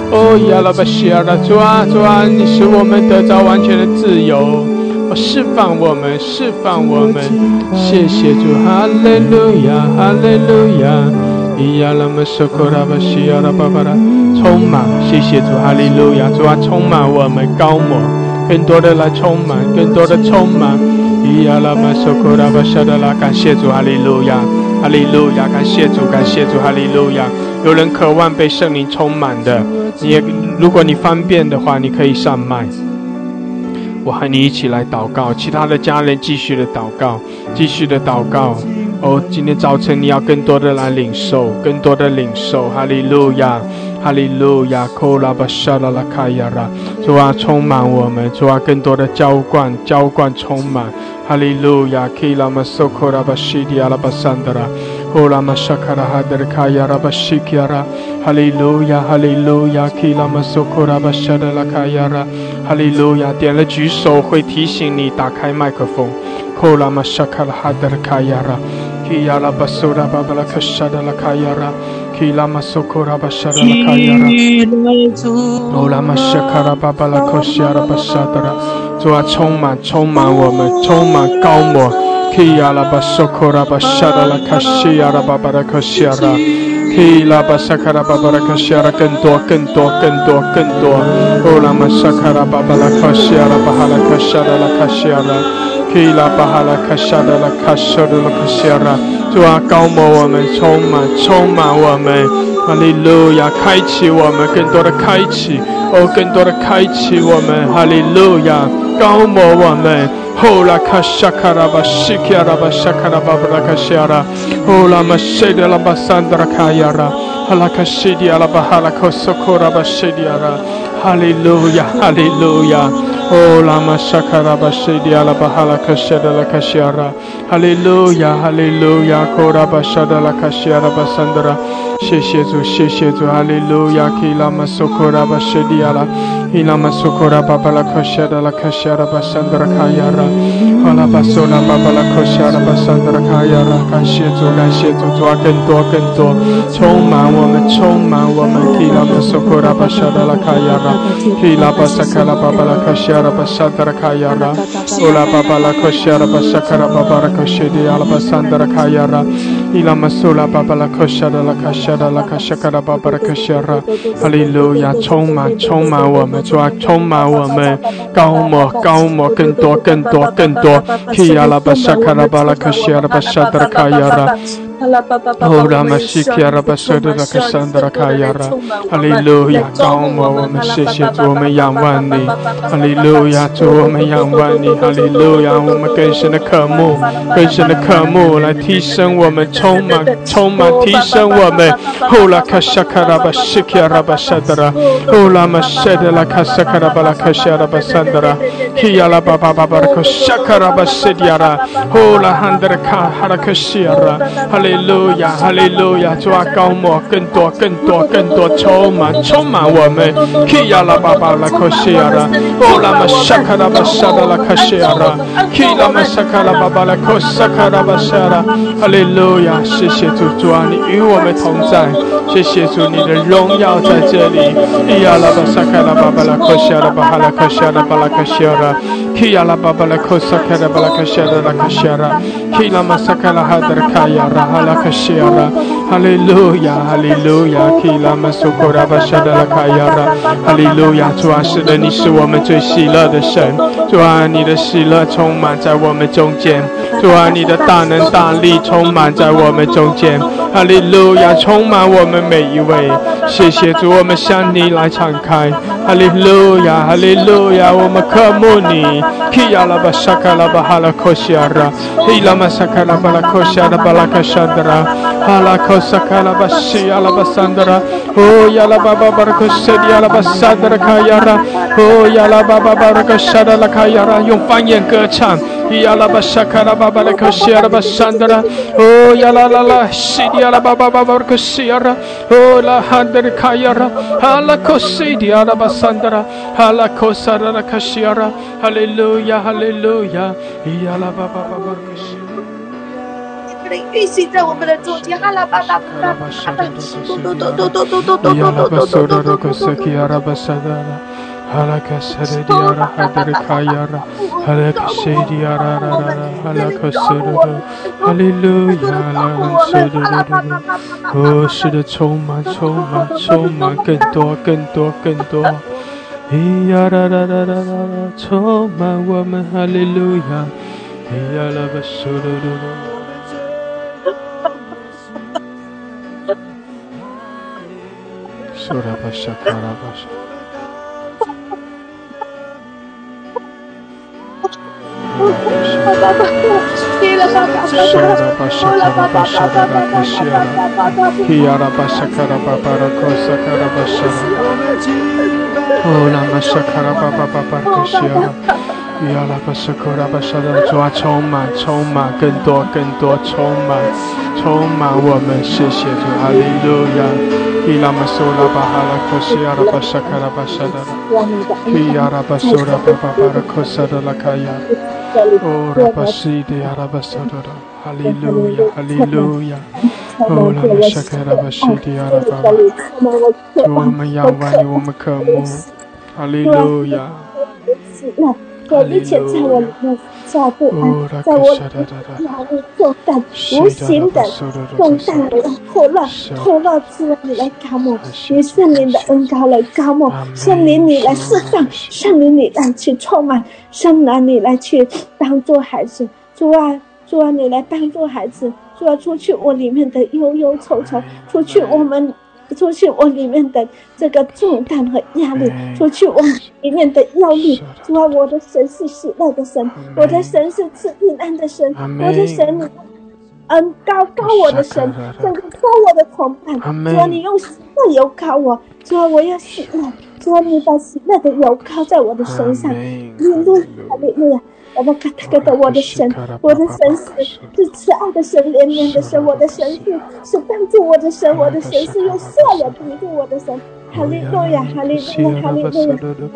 哦，亚拉巴西亚拉主啊，主啊，你使我们得着完全的自由，释放我们，释放我们。谢谢主，哈利路亚，哈利路亚。伊亚拉玛苏库拉巴西亚拉巴巴拉，充满，谢谢主，哈利路亚，主啊，充满我们高摩，更多的来充满，更多的充满。伊亚拉玛苏库拉巴沙德拉，感谢主，哈利路亚，哈利路亚，感谢主，感谢主，哈利路亚。有人渴望被圣灵充满的，你也，如果你方便的话，你可以上麦。我和你一起来祷告，其他的家人继续的祷告，继续的祷告。哦，今天早晨你要更多的来领受，更多的领受，哈利路亚，哈利路亚，库拉巴沙拉拉卡亚拉，主啊，充满我们，主啊，更多的浇灌，浇灌充满，哈利路亚，基拉玛苏库拉巴西迪阿拉巴桑德拉，库拉玛沙卡拉哈德卡亚拉巴西基亚拉，哈利路亚，哈利路亚，基拉玛苏库拉巴沙德拉卡亚拉，哈利路亚，点了举手会提醒你打开麦克风，库拉玛沙卡拉哈德卡亚拉 Kiyala basura babala kashada la kayara. Kila masokora bashada la kayara. Ola mashakara babala koshara bashadara. 主啊，充满，充满我们，充满高摩。Kiyala basokora bashada la kashara babala koshara. Kila basakara babala koshara 更多，更多，更多，更多。Ola mashakara babala koshara bahala kashada la kashara. 可以拉巴哈拉卡沙的拉卡沙的拉卡西拉，主啊，高摩我们，充满，充满我们，哈利路亚，开启我们，更多的开启，哦，更多的开启我们，哈利路亚，高摩我们，Hola kashakara bashikiara bashakara babra kashiara. Hola mashede la basandra kayara. 哈利路亚，哈利路亚。哦，拉马撒卡拉巴舍利阿拉巴哈拉卡舍德拉卡西亚拉。哈利路亚，哈利路亚。哦，拉巴沙德拉卡西亚拉巴萨德拉。谢谢主，谢谢主。哈利路亚，基拉马苏库拉巴舍利阿拉，基拉马苏库拉巴巴拉卡舍德拉卡西亚拉巴萨德拉卡亚拉。阿拉巴苏拉巴巴拉卡西亚拉巴萨德拉卡亚拉。感谢主，感谢主。做更多，更多，充满我们，充满我们。基拉马苏库拉巴舍德拉卡亚拉。Ki la ba shakara ba ba la kashya ra ba shadara kaya ra. O la ba ba la kashya ra ba shakara ba ba la kashya di ala ba shadara kaya ra. Ila masula ba ba la kashya ra la kashya ra la kashya kara ba ba la kashya ra. Hallelujah，充满充满我们，主啊，充满我们，高摩高摩，更多更多更多。Ki ala ba shakara ba la kashya ra ba shadara kaya ra。拉巴舍德拉克桑德拉卡亚拉，哈利路亚，高摩我们谢谢主，我们仰望你，哈利路亚，主我们仰望你，哈利路亚，我们更深的渴慕，更深的渴慕来提升我们，充满充满提升我们。哦，拉卡沙卡拉巴西基亚拉巴舍德拉，哦，拉玛舍德拉卡沙卡拉巴拉卡西亚拉巴桑德拉，基亚拉巴巴巴巴拉卡沙卡拉巴西亚拉，哦，拉汉德拉卡哈拉卡西亚拉，哈。哈利路亚，哈利路亚，主啊，高摩更多，更多，更多，充满，充满我们。基亚拉巴巴拉克西亚拉，哦拉玛沙卡拉巴沙达拉克西亚拉，基拉玛沙卡拉巴巴拉克沙卡拉巴沙拉。哈利路亚，谢谢主，主啊，你与我们同在。谢谢主，你的荣耀在这里。基亚拉巴沙卡拉巴巴拉克西亚拉巴哈拉克西亚拉巴拉克西亚拉，基亚拉巴巴拉克沙卡拉巴拉克西亚拉拉克西亚拉，基拉玛沙卡拉哈德卡亚拉。哈拉克西亚拉，哈利路亚，哈利路亚，基拉玛苏库拉巴沙达拉卡亚拉，哈利路亚，主啊，是的，你是我们最喜乐的神，主啊，你的喜乐充满在我们中间，主啊，你的大能大力充满在我们中间，哈利路亚，充满我们每一位，谢谢主，我们向你来敞开，哈利路亚，哈利路亚，我们渴慕你，基亚拉巴沙卡拉巴哈拉克西亚拉，基拉玛沙卡拉巴拉克西亚拉巴拉克沙。Sandra, Halakosa Kalabashi Alabasandra, Oh Yalababa Barakosedi Alabasandra Kayara, Oh Yalababa Barakashada Lakayara, 用方言歌唱。呀啦巴沙卡拉巴巴拉克西亚拉巴山德拉，哦呀啦啦啦，西迪亚拉巴巴巴巴克西亚拉，哦啦汉德里卡亚拉，哈拉克西迪亚拉巴山德拉，哈拉克萨拉拉卡西亚拉，哈利路亚，哈利路亚，呀啦巴巴巴巴克西。 运行在我们的中间，哈拉巴达巴达巴达，嘟嘟嘟嘟嘟嘟嘟嘟嘟嘟嘟嘟嘟嘟嘟嘟。Halaka Sadiyara Hadarikayara Halaka Sadiyara Halaka Suduru Hallelujah Suduru 哦，是的，充满，充满，充满，更多，更多，更多。咿呀啦啦啦啦啦，充满我们，哈利路亚。咿呀啦吧，苏嘟嘟 Sura Basha Kara Basha. Oh, 亚拉巴沙克拉巴沙的主啊，充满，充满，更多，更多，充满，充满我们，谢谢主，哈利路亚。伊拉玛苏拉巴哈拉克西亚拉巴沙克拉巴沙的，伊亚拉巴苏拉巴巴巴拉克萨的拉卡亚，哦，拉巴西的亚拉巴沙的，哈利路亚，哈利路亚。哦，拉玛沙克拉巴西的亚拉巴，主我们仰望你，我们渴慕，哈利路亚。可一切在我里面下不安，在我里面压力重担，无形的重担来破烂，破烂之来搞我，以圣灵的恩高来高我，圣灵你来释放，圣灵你来去充满，圣灵你来去帮助孩子，主啊主啊你来帮助孩子，主啊出去我里面的忧忧愁愁，出去我们。出去往里面的这个重担和压力，出去往里面的压力。主啊，我的神是喜乐的神，我的神是赐平安的神，我的神，嗯，高高我的神，整个高我的同伴。主啊，你用喜乐油膏我，主啊，我要喜乐。主啊，你把喜乐的油膏在我的身上。阿门。阿门。我那高高的我的神，我的神是是慈爱的神，怜悯的神，我的神是是帮助我的神，我的神是用赦免帮助我的神。Hallelujah, hallelujah, hallelujah.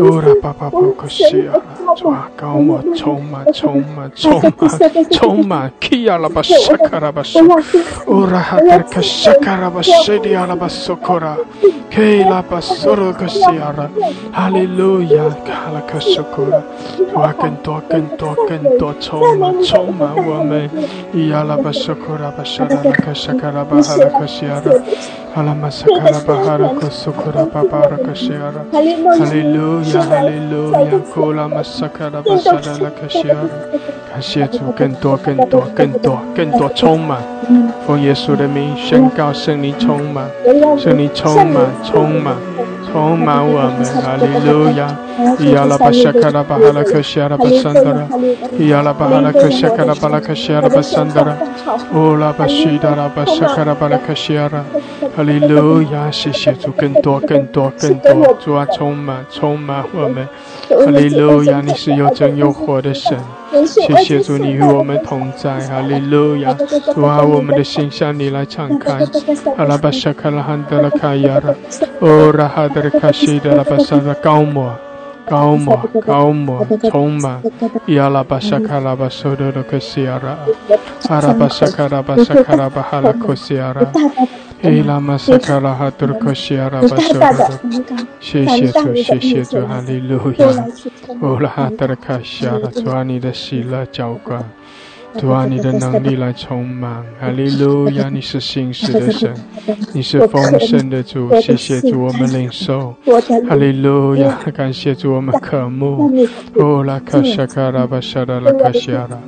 Ora papa pokashia choma choma choma choma choma kia la bashakara basho ora hatar kashakara bashedi ala basokora ke la basoro kashiara hallelujah kala kashakora wakan token token to choma choma 我们，库拉、拉、拉哈、拉、拉玛、卡拉巴哈、拉库库拉巴巴、拉，哈利路亚，哈利路亚，库拉玛卡拉巴拉，感谢主，更多，更多，更多，更多，充满，奉耶稣的名宣告，圣灵充满，圣灵充满，充满，充满我们，哈利路亚。Hallelujah，谢谢主，更多更多更多，主啊，充满充满我们。Hallelujah，你是有真有活的神。谢谢主，你与我们同在。Hallelujah，我们的心向你来敞开。阿拉巴沙卡拉汉德拉卡亚拉，哦拉哈德拉卡西德拉巴沙拉高摩。kaum kaum tomba ya la basaka la basodo do kesiara ara basaka la basaka la bahala kesiara e la masaka la hatur kesiara basodo do sheshe to sheshe to haleluya ola hatar kashara tuani de sila chauka 主啊，你的能力来充满，哈利路亚！你是信实的神，你是丰盛的主，谢谢主，我们领受，哈利路亚！感谢主，我们渴慕。哦，拉卡沙卡拉巴沙拉拉卡西亚拉，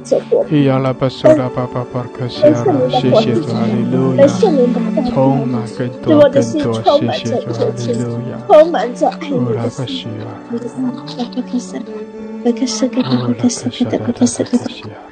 伊亚拉巴苏拉巴巴巴卡西亚拉，谢谢主，哈利路亚！充满更多更多，谢谢主，哈利路亚！充满着爱，拉卡西亚拉，拉卡西亚拉，拉卡西亚拉，拉卡西亚拉，拉卡西亚拉。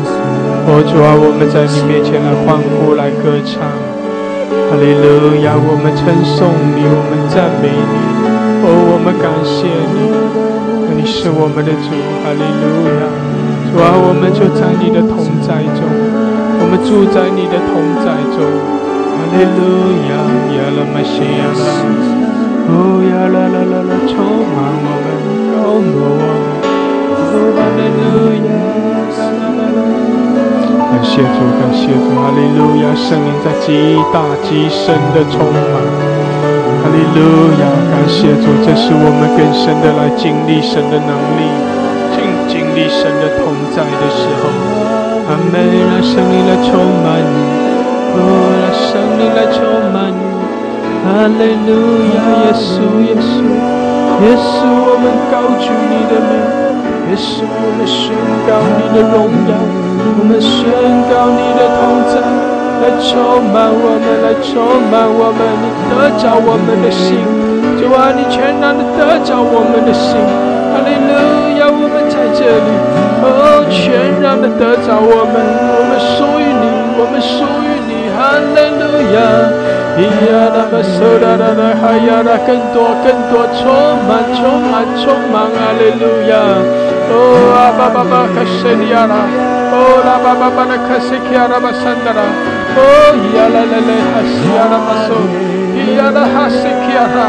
哦主啊，我们在你面前来欢呼来歌唱，哈利路亚，我们称颂你，我们赞美你，哦我们感谢你。你是我们的主，哈利路亚！主啊，我们就在你的同在中，我们住在你的同在中，哈利路亚！呀啦嘛西呀啦，哦呀啦啦啦啦，充满我们，高摩我们，哦哈利路亚！感感谢主，感谢主，哈利路亚！圣灵在极大极深的充满。哈利路亚，感谢主，这是我们更深的来经历神的能力，经经历神的同在的时候。阿门，让圣灵来充满你，哦，让圣灵来充满你。哈利路亚，耶稣，耶稣，耶稣，我们高举你的名，耶稣，我们宣告你的荣耀，我们宣告你的同在。来充满我们，来充满我们，你得着我们的心，主啊，你全然的得着我们的心，哈利路亚，我们在这里，哦，全然的得着我们，我们属于你，我们属于你，哈利路亚，咿呀啦吧嗦啦啦啦，哈呀啦，更多更多，充满充满充满，哈利路亚，哦啊巴巴巴卡西利亚啦，哦啦巴巴巴的卡西基亚啦巴山达啦。Oh, yala lele hasiara maso. Yala hasikiara.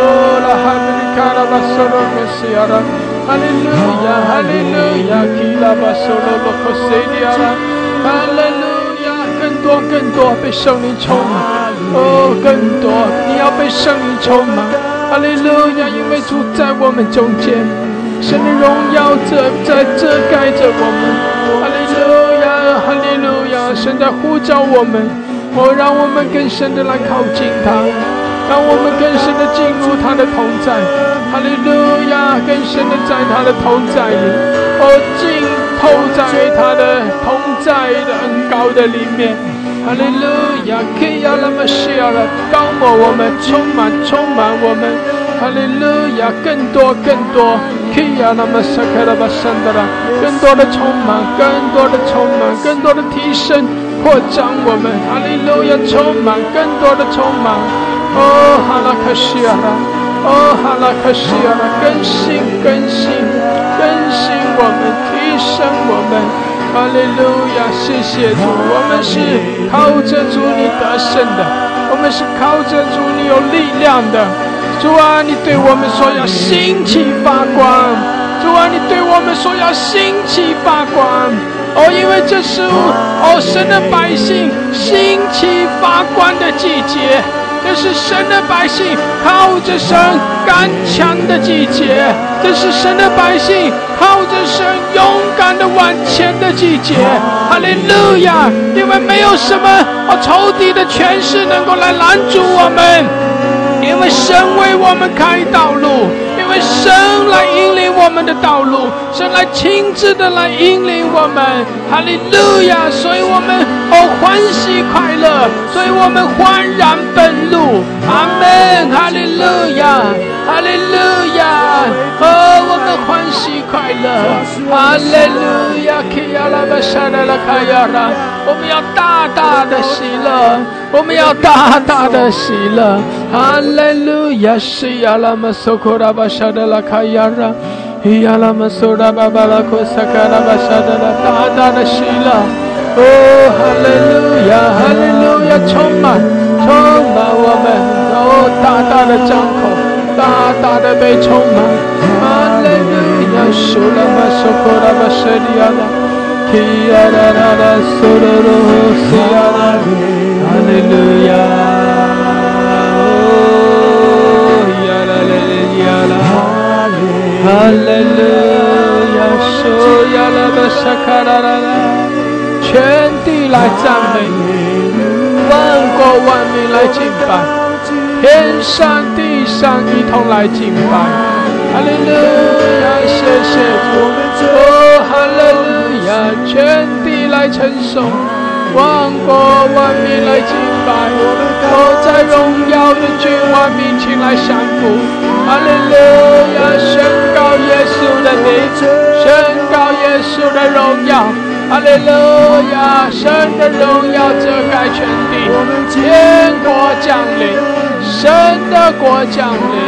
o la hamikara masoro mesiara. Hallelujah, hallelujah. Kila basoro lokosediara. Hallelujah. 多更多被圣灵充满，哦，更多你要被圣灵充满。哈利路亚，因为主在我们中间，神的荣耀在在遮盖着我们。哈利路亚，哈利路亚，神在呼召我们，哦，让我们更深的来靠近他，让我们更深的进入他的同在。哈利路亚，更深的在他的同在里，哦，进透在他的同在的恩高的里面。哈利路亚，可以要那么需要了，高摩我们，充满充满我们。哈利路亚，更多更多，要那么撒开了吧，圣的了，更多的充满，更多的充满，更多的提升扩张我们。哈利路亚，充满更多的充满。哦，哈拉克西亚拉，哦，哈拉克西亚拉，更新更新更新我们，提升我们。哈利路亚，谢谢主，我们是靠着主你得胜的，我们是靠着主你有力量的。主啊，你对我们说要兴起发光，主啊，你对我们说要兴起发光。哦，因为这是哦神的百姓兴起发光的季节。这是神的百姓靠着神刚强的季节，这是神的百姓靠着神勇敢的往前的季节。哈利路亚！因为没有什么哦仇敌的权势能够来拦阻我们，因为神为我们开道路。因为神来引领我们的道路，神来亲自的来引领我们，哈利路亚！所以我们哦欢喜快乐，所以我们焕然奔路，阿门！哈利路亚，哈利路亚！哦，我们欢喜快乐，哈利路亚！基亚拉巴沙拉拉卡亚拉，我们要大大的喜乐，我们要大大的喜乐，哈利路亚！西亚拉玛苏库拉巴。沙拉卡亚拉，伊亚拉玛苏拉巴巴拉库萨卡拉巴沙达拉，大大的喜乐，哦，哈利路亚，哈利路亚，充满，充满我们，哦，大大的张口，大大的被充满，哈利路亚，苏拉玛苏库拉巴沙利亚拉，伊亚拉拉拉苏拉罗西亚拉耶，哈利路亚。哈利路亚，说呀啦吧沙卡啦啦啦，全地来赞美你，万国万民来敬拜，天上地上一同来敬拜。哈利路亚，谢谢主，哦，哈利路亚，全地来称颂，万国万民来敬拜，我在荣耀的君王面前来降服。哈利路亚，宣告耶稣的名，宣告耶稣的荣耀。哈利路亚，神的荣耀遮盖全地，天国降临，神的国降临。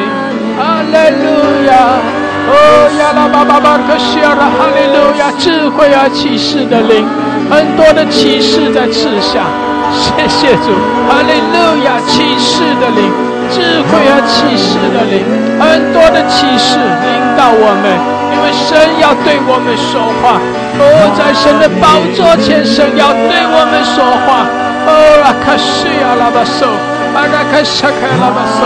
哈利路亚，哦呀啦巴巴巴克西尔的哈利路亚，智慧而启示的灵，很多的启示在赐下。谢谢主，哈利路亚，启示的灵。智慧啊启示的灵，很多的启示领导我们，因为神要对我们说话。哦，在神的宝座前，神要对我们说话。哦，拉卡西亚拉巴索，阿拉卡沙卡拉巴索，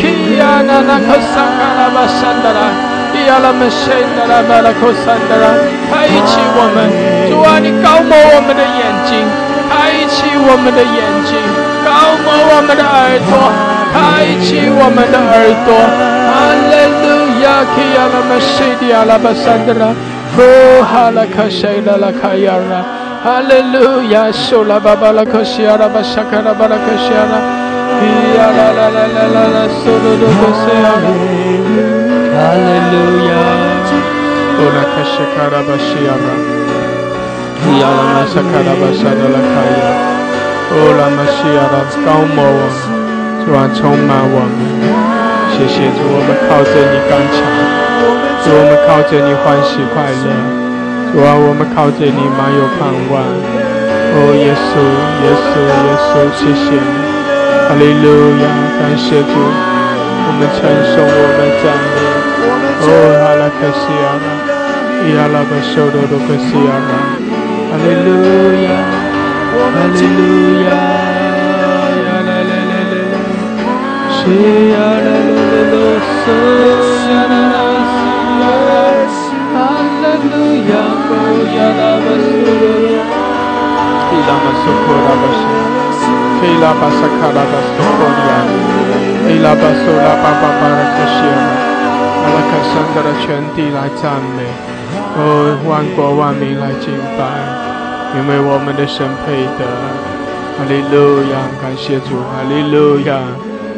基亚那那卡萨卡拉巴山达拉，伊亚拉门神达拉巴拉库山达拉，开启我们，主啊，你高摩我们的眼睛，开启我们的眼睛，高摩我们的耳朵。开启我们的耳朵，哈利路亚，基亚拉玛西迪亚拉巴桑德拉，哦哈拉卡西拉拉卡亚拉，哈利路亚，苏拉巴巴拉卡西亚拉巴沙卡拉巴拉卡西亚拉，基亚拉拉拉拉拉拉苏鲁鲁卡西亚拉，哈利路亚，哦拉卡西卡拉巴西亚拉，基亚拉玛沙卡拉巴沙德拉卡亚，哦拉玛西亚拉高摩王。主啊，充满我们，谢谢主，我们靠着你刚强，主，我们靠着你欢喜快乐，主啊，我们靠着你满有盼望。哦，耶稣，耶稣，耶稣，谢谢，哈利路亚，感谢主，我们称颂，我们赞美。哦，哈拉克西亚拉，伊阿拉巴修多多克西亚拉，哈利路亚，我们敬拜你，呀啦啦啦啦，是呀啦啦啦啦，是呀啦啦啦，哈利路亚，哦呀啦巴苏罗，伊拉巴苏库拉巴西，伊拉巴萨卡拉巴苏库里亚，伊拉巴苏拉巴巴巴拉克西亚，阿拉克山德的全地来赞美，哦，万国万民来敬拜。因为我们的神配得，哈利路亚，感谢主，哈利路亚，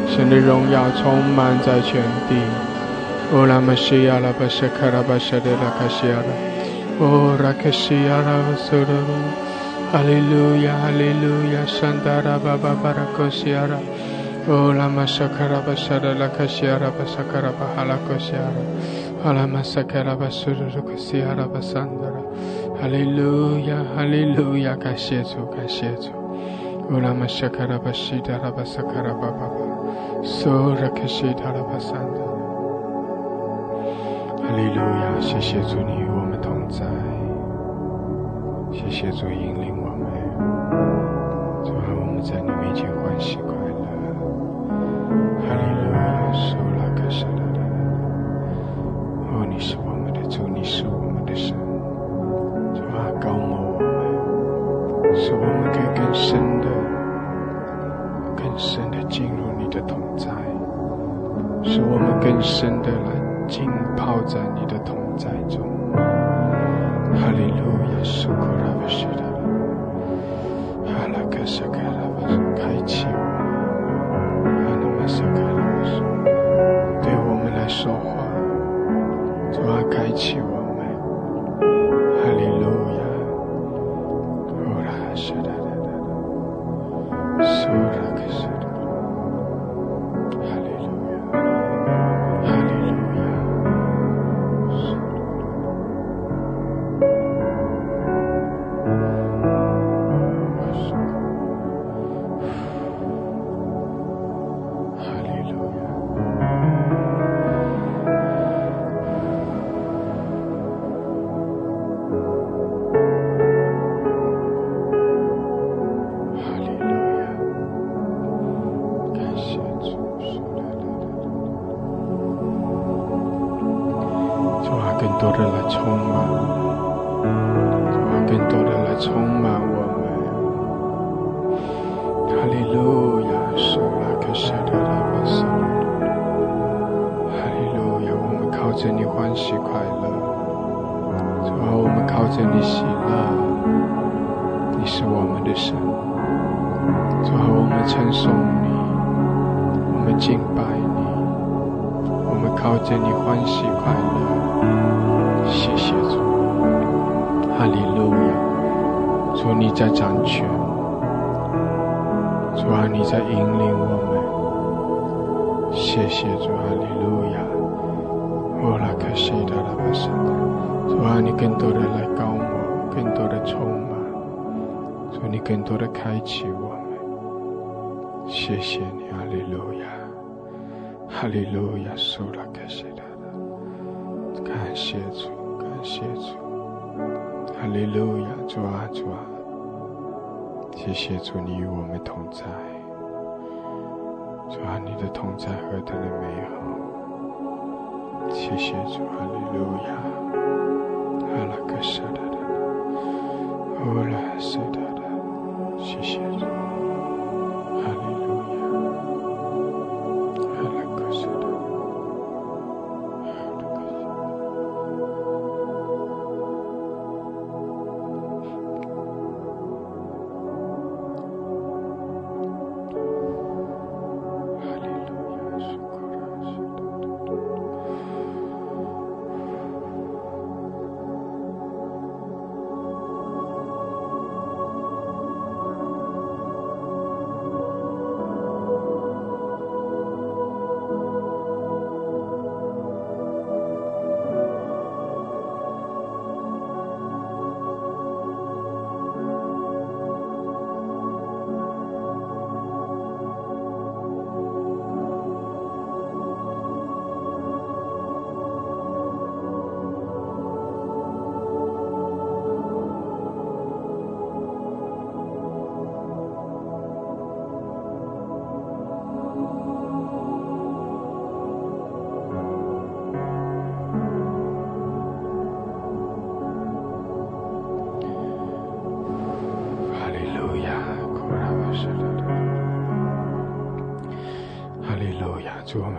神的荣耀充满在全地。哦，拉玛西亚拉巴什卡拉巴什的拉卡西亚拉，哦，拉卡西亚拉巴苏德，拉巴巴巴拉卡西亚拉，哦，拉玛什卡拉巴什的拉卡西亚拉巴什卡拉巴哈拉卡西亚拉，哈拉玛什卡拉巴苏德鲁卡西亚拉巴桑德拉。哈利路亚，哈利路亚，感谢主，感谢主。乌拉玛沙卡拉巴西达拉巴萨卡拉巴巴巴，苏拉克西达拉巴桑达。哈利路亚，谢谢主，你与我们同在。协助引领我们，主让我们在你面前欢喜快乐。哈利路亚，苏拉克沙达达。哦，你是我们的主，你是我们的神。高摩我们，使我们可以更深的、更深的进入你的同在，使我们更深的来浸泡在你的同在中。哈利路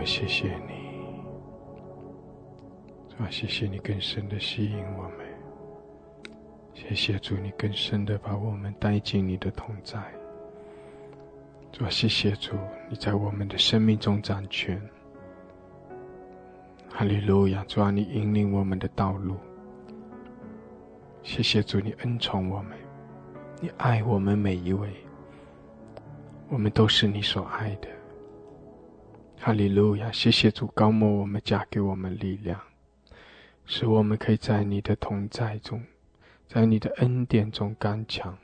谢谢你。主啊，谢谢你更深的吸引我们。谢谢主，你更深的把我们带进你的同在。主啊，谢谢主，你在我们的生命中掌权。哈利路亚！主啊，你引领我们的道路。谢谢主，你恩宠我们，你爱我们每一位。我们都是你所爱的。哈利路亚！谢谢主高摩我们，加给我们力量，使我们可以在你的同在中，在你的恩典中刚强。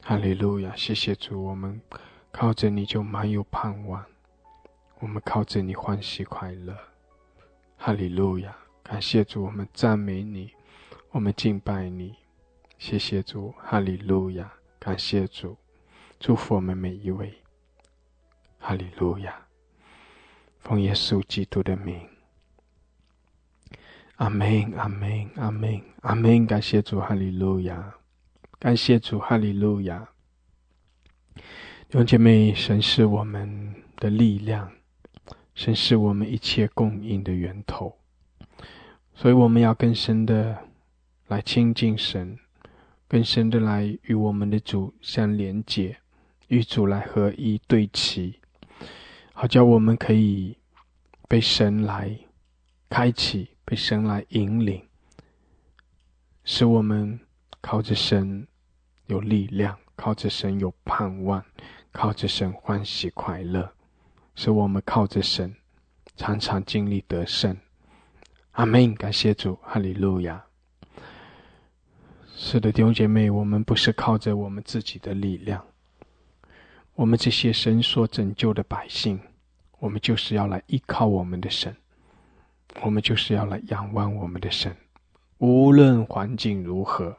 哈利路亚！谢谢主，我们靠着你就满有盼望，我们靠着你欢喜快乐。哈利路亚！感谢主，我们赞美你，我们敬拜你。谢谢主，哈利路亚！感谢主，祝福我们每一位。哈利路亚！奉耶稣基督的名，阿门，阿门，阿门，阿门！感谢主，哈利路亚！感谢主，哈利路亚！弟兄姐妹，神是我们的力量，神是我们一切供应的源头，所以我们要更深的来亲近神，更深的来与我们的主相连接，与主来合一对齐。好叫我们可以被神来开启，被神来引领，使我们靠着神有力量，靠着神有盼望，靠着神欢喜快乐，使我们靠着神常常经历得胜。阿门！感谢主，哈利路亚。是的，弟兄姐妹，我们不是靠着我们自己的力量。我们这些神所拯救的百姓，我们就是要来依靠我们的神，我们就是要来仰望我们的神。无论环境如何，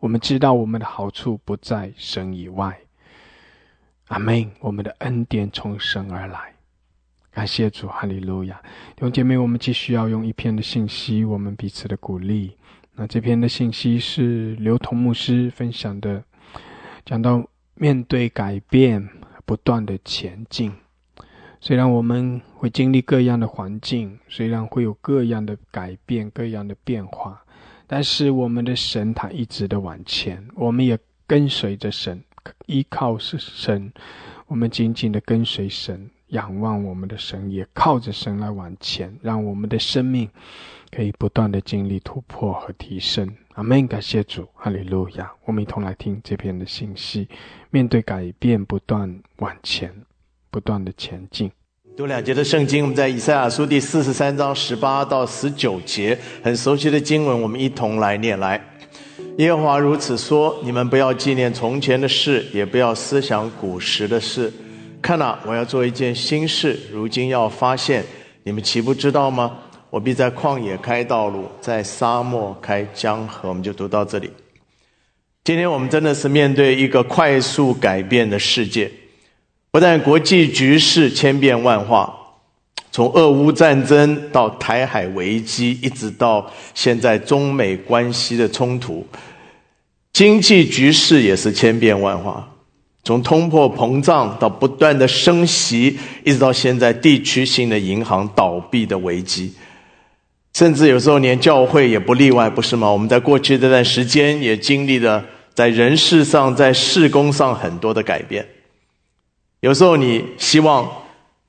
我们知道我们的好处不在神以外。阿门！我们的恩典从神而来，感谢主，哈利路亚！弟兄姐妹，我们继续要用一篇的信息，我们彼此的鼓励。那这篇的信息是刘同牧师分享的，讲到。面对改变，不断的前进。虽然我们会经历各样的环境，虽然会有各样的改变、各样的变化，但是我们的神他一直的往前，我们也跟随着神，依靠是神，我们紧紧的跟随神，仰望我们的神，也靠着神来往前，让我们的生命可以不断的经历突破和提升。阿门！感谢主，哈利路亚！我们一同来听这篇的信息。面对改变，不断往前，不断的前进。读两节的圣经，我们在以赛亚书第四十三章十八到十九节，很熟悉的经文，我们一同来念来。耶和华如此说：你们不要纪念从前的事，也不要思想古时的事。看呐，我要做一件新事，如今要发现，你们岂不知道吗？我必在旷野开道路，在沙漠开江河。我们就读到这里。今天我们真的是面对一个快速改变的世界，不但国际局势千变万化，从俄乌战争到台海危机，一直到现在中美关系的冲突，经济局势也是千变万化。从通货膨胀到不断的升息，一直到现在地区性的银行倒闭的危机。甚至有时候连教会也不例外，不是吗？我们在过去这段时间也经历了在人事上、在事工上很多的改变。有时候你希望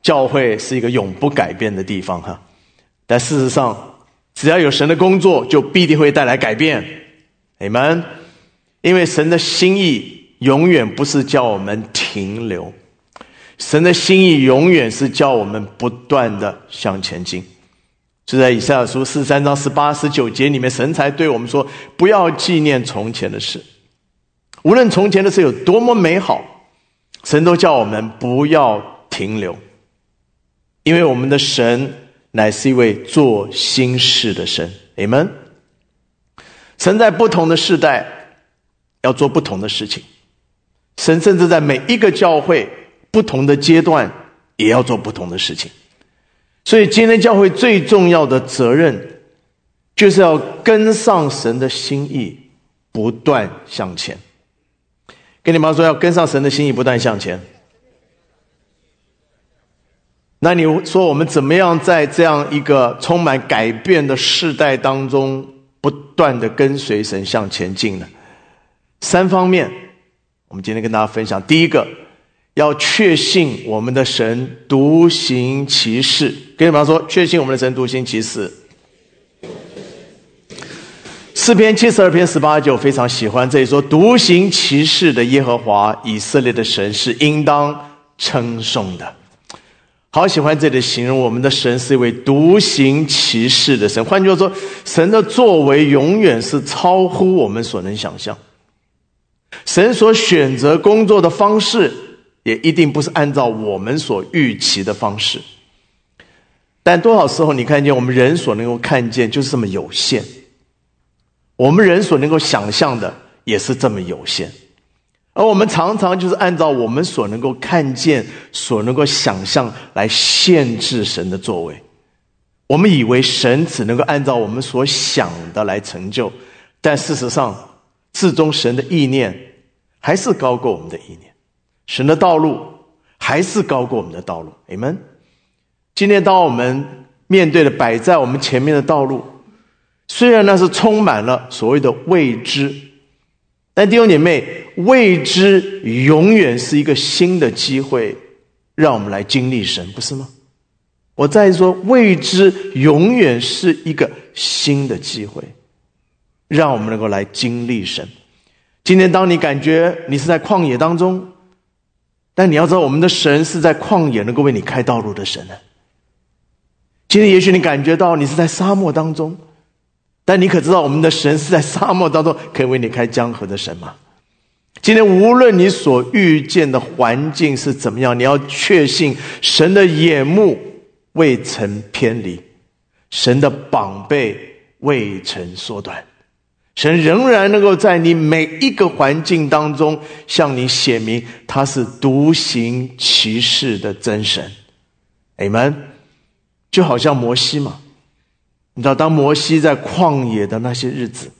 教会是一个永不改变的地方，哈，但事实上，只要有神的工作，就必定会带来改变。你们，因为神的心意永远不是叫我们停留，神的心意永远是叫我们不断的向前进。就在以赛亚书四十三章十八、十九节里面，神才对我们说：“不要纪念从前的事，无论从前的事有多么美好，神都叫我们不要停留，因为我们的神乃是一位做新事的神。Amen。神在不同的时代要做不同的事情，神甚至在每一个教会不同的阶段也要做不同的事情。”所以，今天教会最重要的责任，就是要跟上神的心意，不断向前。跟你妈说，要跟上神的心意，不断向前。那你说我们怎么样在这样一个充满改变的世代当中，不断的跟随神向前进呢？三方面，我们今天跟大家分享。第一个，要确信我们的神独行其事。跟你们说，确信我们的神独行其事。四篇七十二篇十八九非常喜欢这里说，独行其事的耶和华以色列的神是应当称颂的。好喜欢这里形容我们的神是一位独行其事的神。换句话说，神的作为永远是超乎我们所能想象。神所选择工作的方式，也一定不是按照我们所预期的方式。但多少时候，你看见我们人所能够看见就是这么有限，我们人所能够想象的也是这么有限。而我们常常就是按照我们所能够看见、所能够想象来限制神的作为。我们以为神只能够按照我们所想的来成就，但事实上，至终神的意念还是高过我们的意念，神的道路还是高过我们的道路。Amen。今天，当我们面对的摆在我们前面的道路，虽然那是充满了所谓的未知。但弟兄姐妹，未知永远是一个新的机会，让我们来经历神，不是吗？我再说，未知永远是一个新的机会，让我们能够来经历神。今天，当你感觉你是在旷野当中，但你要知道，我们的神是在旷野能够为你开道路的神呢。今天，也许你感觉到你是在沙漠当中。但你可知道，我们的神是在沙漠当中可以为你开江河的神吗？今天无论你所遇见的环境是怎么样，你要确信神的眼目未曾偏离，神的膀臂未曾缩短，神仍然能够在你每一个环境当中向你显明他是独行其事的真神。你们就好像摩西嘛。你知道，当摩西在旷野的那些日子，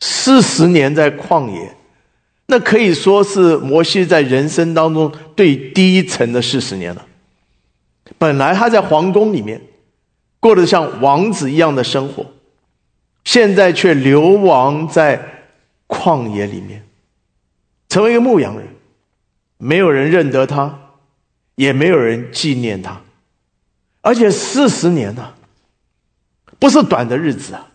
四十年在旷野，那可以说是摩西在人生当中最低层的四十年了。本来他在皇宫里面过得像王子一样的生活，现在却流亡在旷野里面，成为一个牧羊人，没有人认得他，也没有人纪念他，而且四十年呢。不是短的日子啊！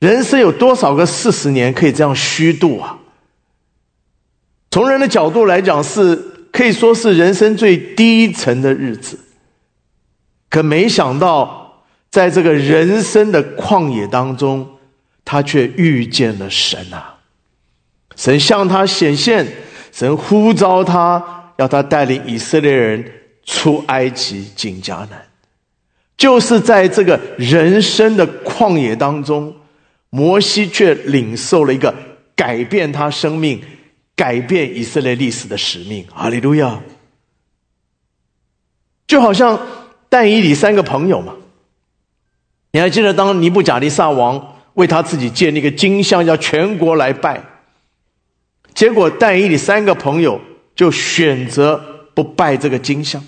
人生有多少个四十年可以这样虚度啊？从人的角度来讲，是可以说是人生最低层的日子。可没想到，在这个人生的旷野当中，他却遇见了神啊！神向他显现，神呼召他，要他带领以色列人出埃及进迦南。就是在这个人生的旷野当中，摩西却领受了一个改变他生命、改变以色列历史的使命。哈利路亚！就好像但以理三个朋友嘛，你还记得当尼布甲尼撒王为他自己建立一个金像，要全国来拜，结果但以理三个朋友就选择不拜这个金像。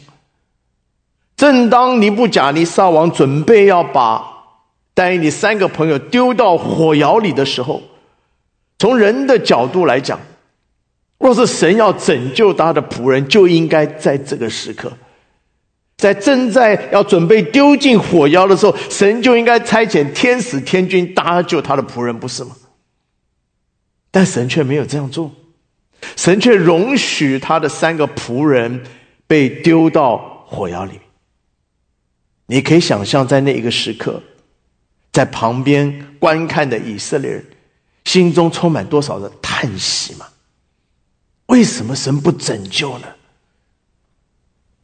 正当尼布甲尼撒王准备要把但以理三个朋友丢到火窑里的时候，从人的角度来讲，若是神要拯救他的仆人，就应该在这个时刻，在正在要准备丢进火窑的时候，神就应该差遣天使天军搭救他的仆人，不是吗？但神却没有这样做，神却容许他的三个仆人被丢到火窑里。你可以想象，在那一个时刻，在旁边观看的以色列人心中充满多少的叹息吗？为什么神不拯救呢？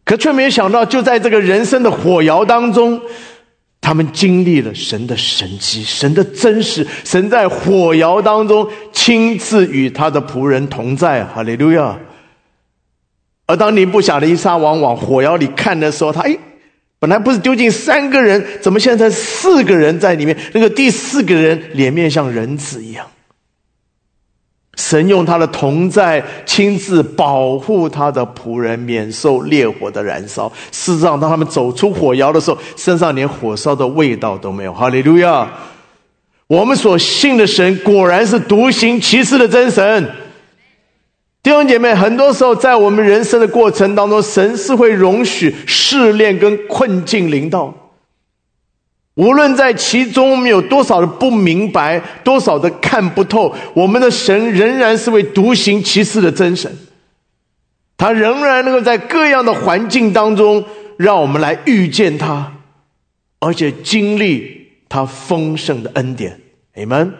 可却没有想到，就在这个人生的火窑当中，他们经历了神的神迹、神的真实。神在火窑当中亲自与他的仆人同在，哈利路亚。而当尼布甲尼撒王往火窑里看的时候，他哎。本来不是丢进三个人，怎么现在四个人在里面？那个第四个人脸面像人子一样。神用他的同在亲自保护他的仆人免受烈火的燃烧。事实上，当他们走出火窑的时候，身上连火烧的味道都没有。哈利路亚！我们所信的神果然是独行其事的真神。弟兄姐妹，很多时候在我们人生的过程当中，神是会容许试炼跟困境临到。无论在其中我们有多少的不明白，多少的看不透，我们的神仍然是位独行其事的真神。他仍然能够在各样的环境当中，让我们来遇见他，而且经历他丰盛的恩典。你们，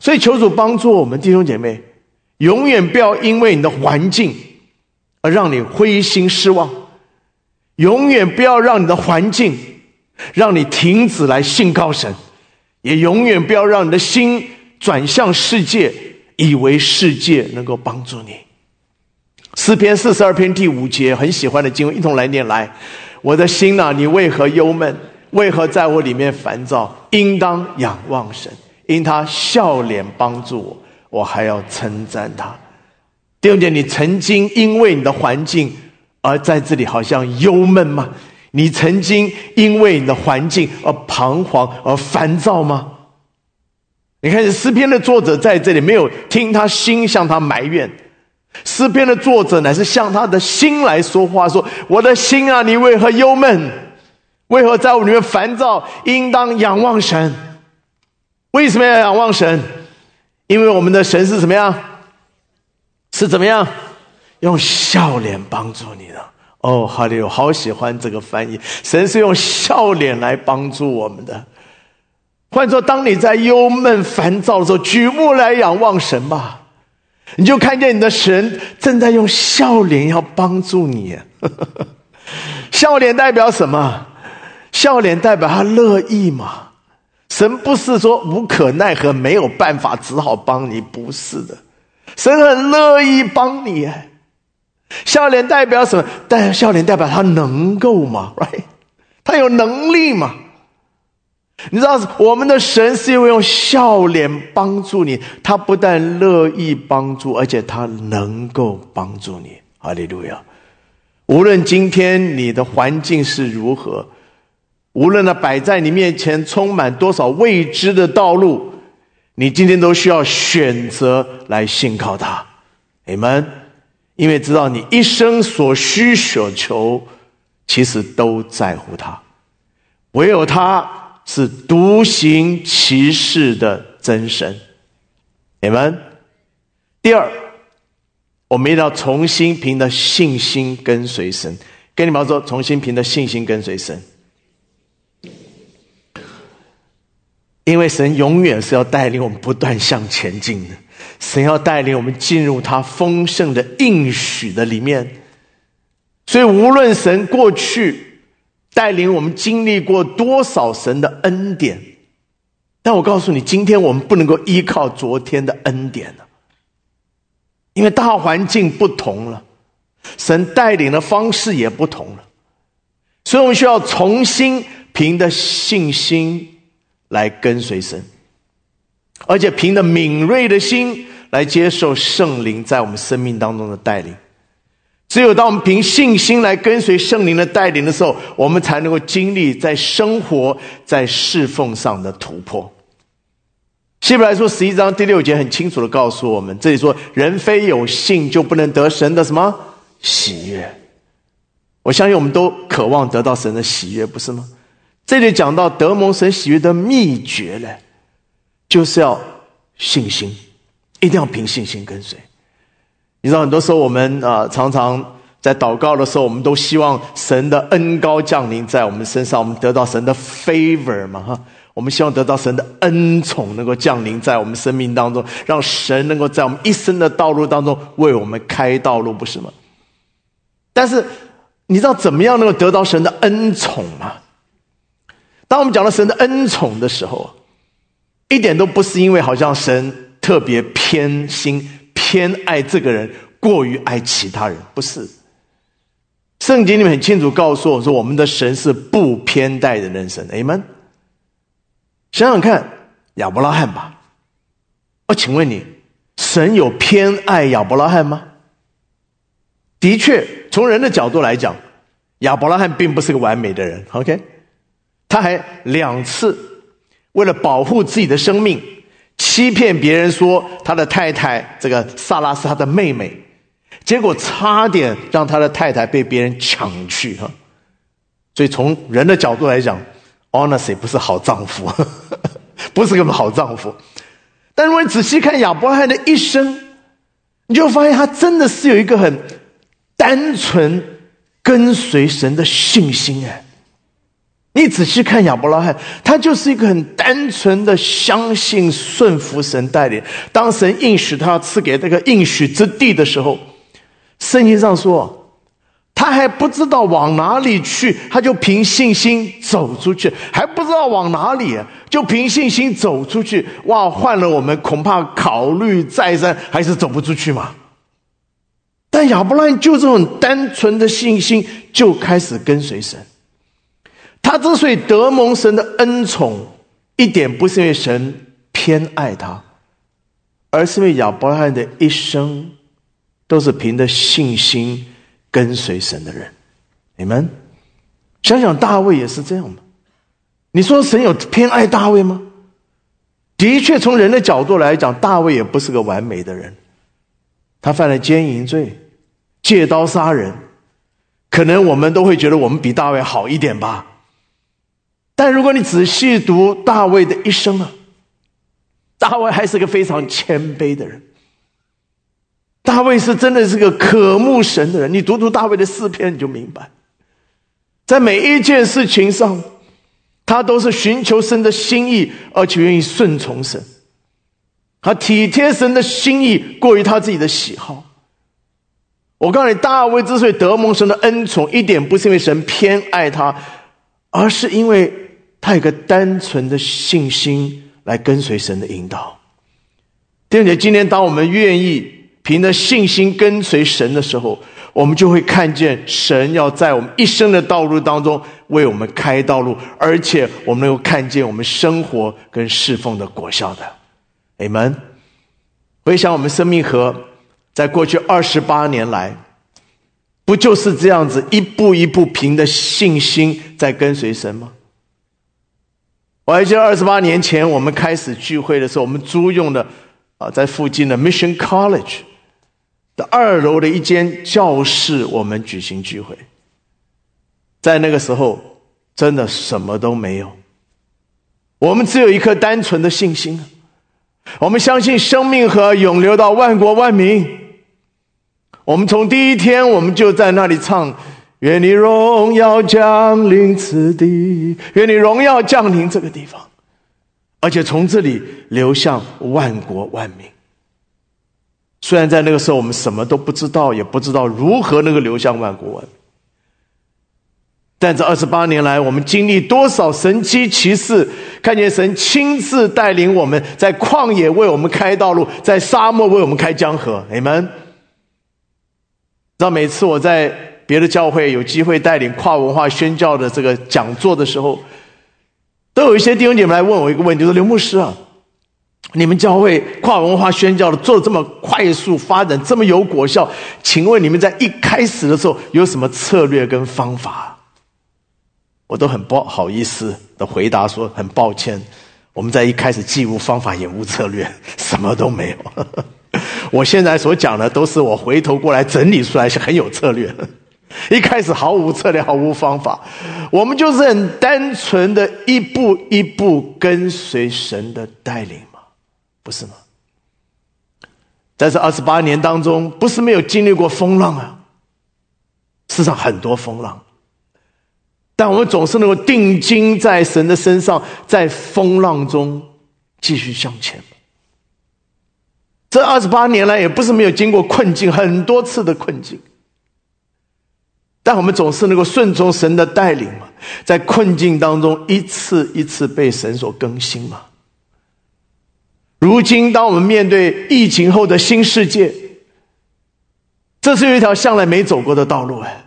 所以求主帮助我们弟兄姐妹，永远不要因为你的环境而让你灰心失望，永远不要让你的环境。让你停止来信靠神，也永远不要让你的心转向世界，以为世界能够帮助你。诗篇四十二篇第五节，很喜欢的经文，一同来念来。我的心呐，你为何忧闷？为何在我里面烦躁？应当仰望神，因他笑脸帮助我，我还要称赞他。第二点，你曾经因为你的环境而在这里好像忧闷吗？你曾经因为你的环境而彷徨而烦躁吗？你看诗篇的作者在这里没有听他心向他埋怨，诗篇的作者乃是向他的心来说话，说：“我的心啊，你为何忧闷？为何在我里面烦躁？应当仰望神。为什么要仰望神？因为我们的神是怎么样？是怎么样？用笑脸帮助你的。”哦，哈利我好喜欢这个翻译。神是用笑脸来帮助我们的。换作当你在忧闷烦躁的时候，举目来仰望神吧，你就看见你的神正在用笑脸要帮助你。笑脸代表什么？笑脸代表他乐意嘛。神不是说无可奈何、没有办法，只好帮你，不是的。神很乐意帮你。笑脸代表什么？但笑脸代表他能够吗？Right？他有能力吗？你知道，我们的神是因为用笑脸帮助你，他不但乐意帮助，而且他能够帮助你。哈利路亚！无论今天你的环境是如何，无论那摆在你面前充满多少未知的道路，你今天都需要选择来信靠他。你们。因为知道你一生所需所求，其实都在乎他，唯有他是独行其事的真神。你们，第二，我们要重新凭着信心跟随神。跟你们说，重新凭着信心跟随神，因为神永远是要带领我们不断向前进的。神要带领我们进入他丰盛的应许的里面，所以无论神过去带领我们经历过多少神的恩典，但我告诉你，今天我们不能够依靠昨天的恩典了，因为大环境不同了，神带领的方式也不同了，所以我们需要重新凭着信心来跟随神。而且凭着敏锐的心来接受圣灵在我们生命当中的带领，只有当我们凭信心来跟随圣灵的带领的时候，我们才能够经历在生活在侍奉上的突破。希伯来说十一章第六节很清楚的告诉我们，这里说人非有信就不能得神的什么喜悦。我相信我们都渴望得到神的喜悦，不是吗？这里讲到得蒙神喜悦的秘诀嘞？就是要信心，一定要凭信心跟随。你知道，很多时候我们啊，常常在祷告的时候，我们都希望神的恩高降临在我们身上，我们得到神的 favor 嘛，哈。我们希望得到神的恩宠能够降临在我们生命当中，让神能够在我们一生的道路当中为我们开道路，不是吗？但是你知道怎么样能够得到神的恩宠吗？当我们讲到神的恩宠的时候。一点都不是因为好像神特别偏心偏爱这个人，过于爱其他人，不是。圣经里面很清楚告诉我说，我们的神是不偏待人的人神。你们想想看，亚伯拉罕吧。我请问你，神有偏爱亚伯拉罕吗？的确，从人的角度来讲，亚伯拉罕并不是个完美的人。OK，他还两次为了保护自己的生命，欺骗别人说他的太太这个萨拉是他的妹妹，结果差点让他的太太被别人抢去哈。所以从人的角度来讲，Honestly 不是好丈夫，不是个好丈夫。但如果你仔细看亚伯拉罕的一生，你就发现他真的是有一个很单纯跟随神的信心哎。你仔细看亚伯拉罕，他就是一个很单纯的相信顺服神带领。当神应许他赐给这个应许之地的时候，圣经上说。他还不知道往哪里去，他就凭信心走出去，还不知道往哪里，就凭信心走出去。哇，换了我们恐怕考虑再三，还是走不出去嘛。但亚伯拉罕就这种单纯的信心，就开始跟随神。他之所以得蒙神的恩宠，一点不是因为神偏爱他，而是因为亚伯拉罕的一生都是凭着信心。跟随神的人，你们想想大卫也是这样吗？你说神有偏爱大卫吗？的确，从人的角度来讲，大卫也不是个完美的人，他犯了奸淫罪，借刀杀人，可能我们都会觉得我们比大卫好一点吧。但如果你仔细读大卫的一生啊，大卫还是个非常谦卑的人。大卫是真的是个渴慕神的人，你读读大卫的诗篇，你就明白，在每一件事情上，他都是寻求神的心意，而且愿意顺从神，他体贴神的心意，过于他自己的喜好。我告诉你，大卫之所以得蒙神的恩宠，一点不是因为神偏爱他，而是因为他有个单纯的信心来跟随神的引导。弟兄姐，今天当我们愿意。凭着信心跟随神的时候，我们就会看见神要在我们一生的道路当中为我们开道路，而且我们能够看见我们生活跟侍奉的果效的。你们回想我们生命和在过去二十八年来，不就是这样子一步一步凭着信心在跟随神吗？我还记得二十八年前我们开始聚会的时候，我们租用的啊，在附近的 Mission College。的二楼的一间教室，我们举行聚会。在那个时候，真的什么都没有，我们只有一颗单纯的信心。我们相信生命和永流到万国万民。我们从第一天，我们就在那里唱：“愿你荣耀降临此地，愿你荣耀降临这个地方，而且从这里流向万国万民。”虽然在那个时候我们什么都不知道，也不知道如何能够流向万国万民，但这二十八年来，我们经历多少神机骑士，看见神亲自带领我们在旷野为我们开道路，在沙漠为我们开江河。你们知道，每次我在别的教会有机会带领跨文化宣教的这个讲座的时候，都有一些弟兄姐妹来问我一个问题，说刘牧师啊。你们教会跨文化宣教的做的这么快速发展，这么有果效，请问你们在一开始的时候有什么策略跟方法？我都很不好意思的回答说：很抱歉，我们在一开始既无方法也无策略，什么都没有。我现在所讲的都是我回头过来整理出来是很有策略的。一开始毫无策略，毫无方法，我们就是很单纯的一步一步跟随神的带领嘛。不是吗？在这二十八年当中，不是没有经历过风浪啊，世上很多风浪，但我们总是能够定睛在神的身上，在风浪中继续向前。这二十八年来，也不是没有经过困境，很多次的困境，但我们总是能够顺从神的带领嘛，在困境当中一次一次被神所更新嘛。如今，当我们面对疫情后的新世界，这是一条向来没走过的道路哎。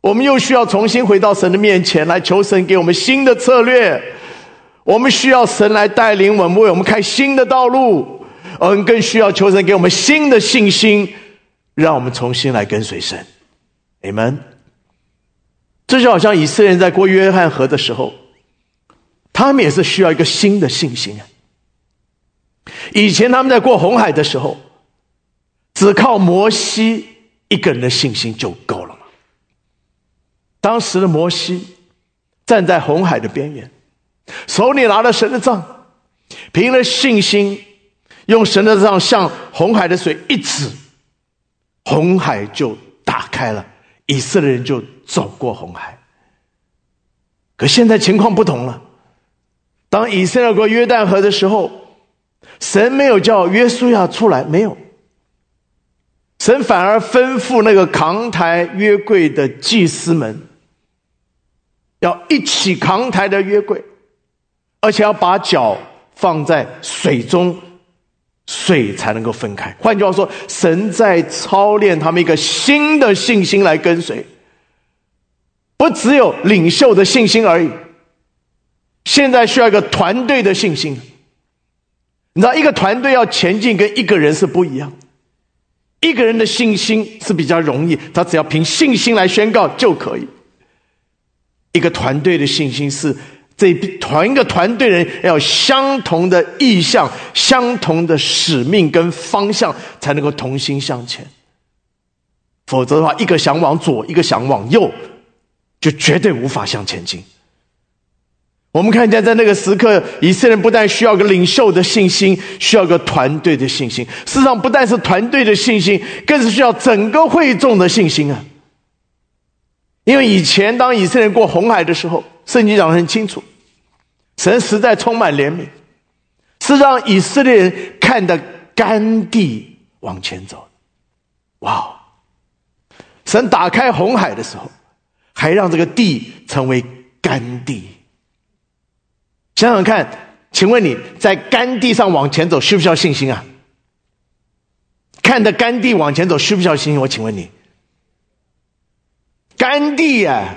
我们又需要重新回到神的面前来求神给我们新的策略。我们需要神来带领我们，为我们开新的道路。嗯更需要求神给我们新的信心，让我们重新来跟随神。你们，这就好像以色列人在过约翰河的时候，他们也是需要一个新的信心啊。以前他们在过红海的时候，只靠摩西一个人的信心就够了嘛。当时的摩西站在红海的边缘，手里拿着神的杖，凭了信心，用神的杖向红海的水一指，红海就打开了。以色列人就走过红海，可现在情况不同了。当以色列过约旦河的时候，神没有叫约书亚出来，没有。神反而吩咐那个扛抬约柜的祭司们，要一起扛抬的约柜，而且要把脚放在水中。水才能够分开。换句话说，神在操练他们一个新的信心来跟随，不只有领袖的信心而已。现在需要一个团队的信心。你知道，一个团队要前进，跟一个人是不一样。一个人的信心是比较容易，他只要凭信心来宣告就可以。一个团队的信心是。这团一个团队人要相同的意向、相同的使命跟方向，才能够同心向前。否则的话，一个想往左，一个想往右，就绝对无法向前进。我们看见在那个时刻，以色列人不但需要个领袖的信心，需要个团队的信心。事实上，不但是团队的信心，更是需要整个会众的信心啊！因为以前当以色列人过红海的时候，圣经讲的很清楚。神实在充满怜悯，是让以色列人看的干地往前走。哇！神打开红海的时候，还让这个地成为干地。想想看，请问你在干地上往前走，需不需要信心啊？看着干地往前走，需不需要信心？我请问你，干地呀，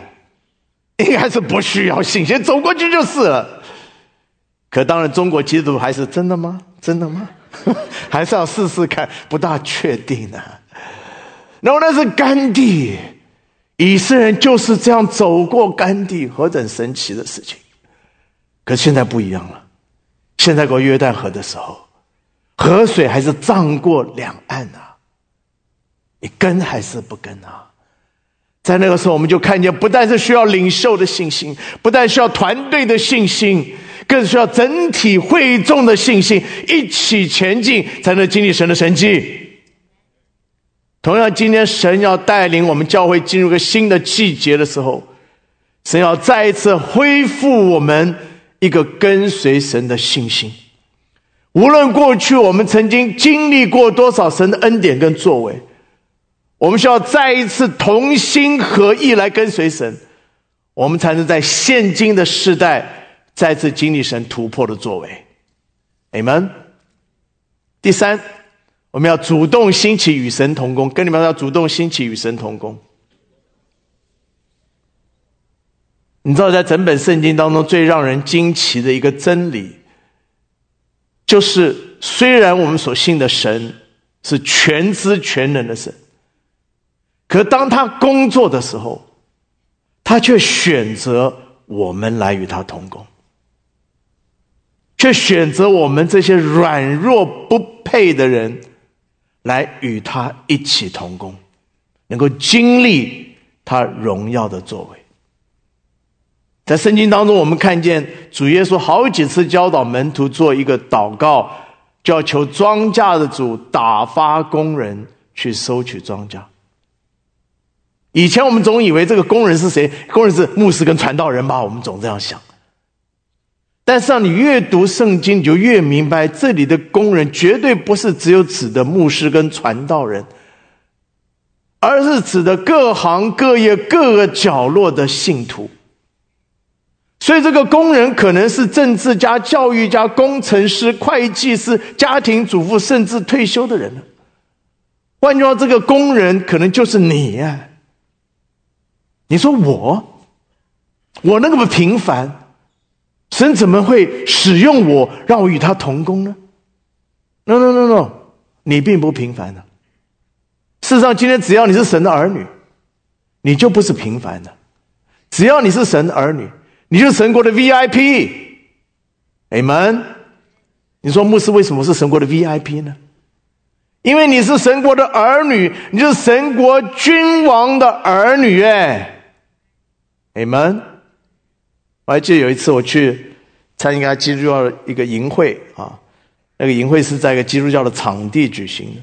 应该是不需要信心，走过去就是了。可当然，中国基督还是真的吗？真的吗？还是要试试看，不大确定呢。然后那是甘地，以色列人就是这样走过甘地，何等神奇的事情！可现在不一样了，现在过约旦河的时候，河水还是涨过两岸啊，你跟还是不跟啊？在那个时候，我们就看见，不但是需要领袖的信心，不但需要团队的信心。更需要整体会众的信心一起前进，才能经历神的神迹。同样，今天神要带领我们教会进入一个新的季节的时候，神要再一次恢复我们一个跟随神的信心。无论过去我们曾经经历过多少神的恩典跟作为，我们需要再一次同心合意来跟随神，我们才能在现今的时代。再次经历神突破的作为，Amen。第三，我们要主动兴起与神同工，跟你们要主动兴起与神同工。你知道，在整本圣经当中最让人惊奇的一个真理，就是虽然我们所信的神是全知全能的神，可当他工作的时候，他却选择我们来与他同工。却选择我们这些软弱不配的人，来与他一起同工，能够经历他荣耀的作为。在圣经当中，我们看见主耶稣好几次教导门徒做一个祷告，就要求庄稼的主打发工人去收取庄稼。以前我们总以为这个工人是谁？工人是牧师跟传道人吧？我们总这样想。但是，你越读圣经，你就越明白，这里的工人绝对不是只有指的牧师跟传道人，而是指的各行各业各个角落的信徒。所以，这个工人可能是政治家、教育家、工程师、会计师、家庭主妇，甚至退休的人换句话，这个工人可能就是你呀。你说我，我那么平凡。神怎么会使用我，让我与他同工呢？No No No No，你并不平凡的。事实上，今天只要你是神的儿女，你就不是平凡的。只要你是神的儿女，你就是神国的 VIP。Amen。你说牧师为什么是神国的 VIP 呢？因为你是神国的儿女，你是神国君王的儿女。哎，Amen。我还记得有一次我去参加基督教的一个营会啊，那个营会是在一个基督教的场地举行的，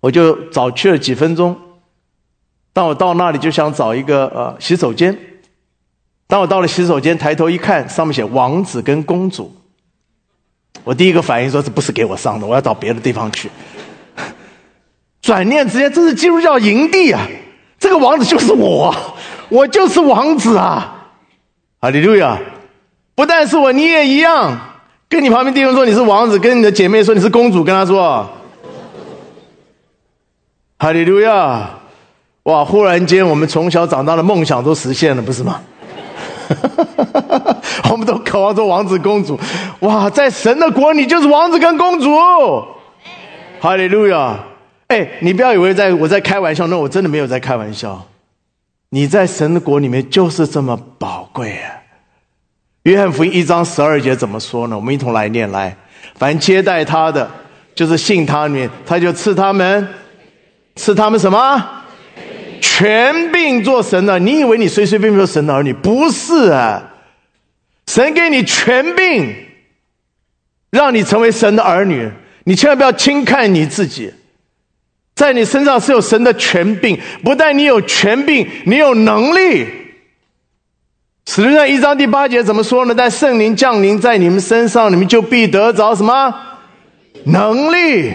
我就早去了几分钟。当我到那里就想找一个呃洗手间，当我到了洗手间，抬头一看，上面写王子跟公主。我第一个反应说：“这不是给我上的，我要找别的地方去。”转念之间，这是基督教营地啊！这个王子就是我，我就是王子啊！哈利路亚！不但是我，你也一样。跟你旁边弟兄说你是王子，跟你的姐妹说你是公主，跟他说：“哈利路亚！”哇！忽然间，我们从小长大的梦想都实现了，不是吗？我们都渴望做王子公主。哇，在神的国，你就是王子跟公主。哈利路亚！哎，你不要以为在我在开玩笑，那我真的没有在开玩笑。你在神的国里面就是这么宝贵啊！约翰福音一章十二节怎么说呢？我们一同来念来：凡接待他的，就是信他里他就赐他们，赐他们什么？权柄做神的，你以为你随随便便做神的儿女？不是啊！神给你权柄，让你成为神的儿女。你千万不要轻看你自己，在你身上是有神的权柄。不但你有权柄，你有能力。使徒上一章第八节怎么说呢？在圣灵降临在你们身上，你们就必得着什么能力？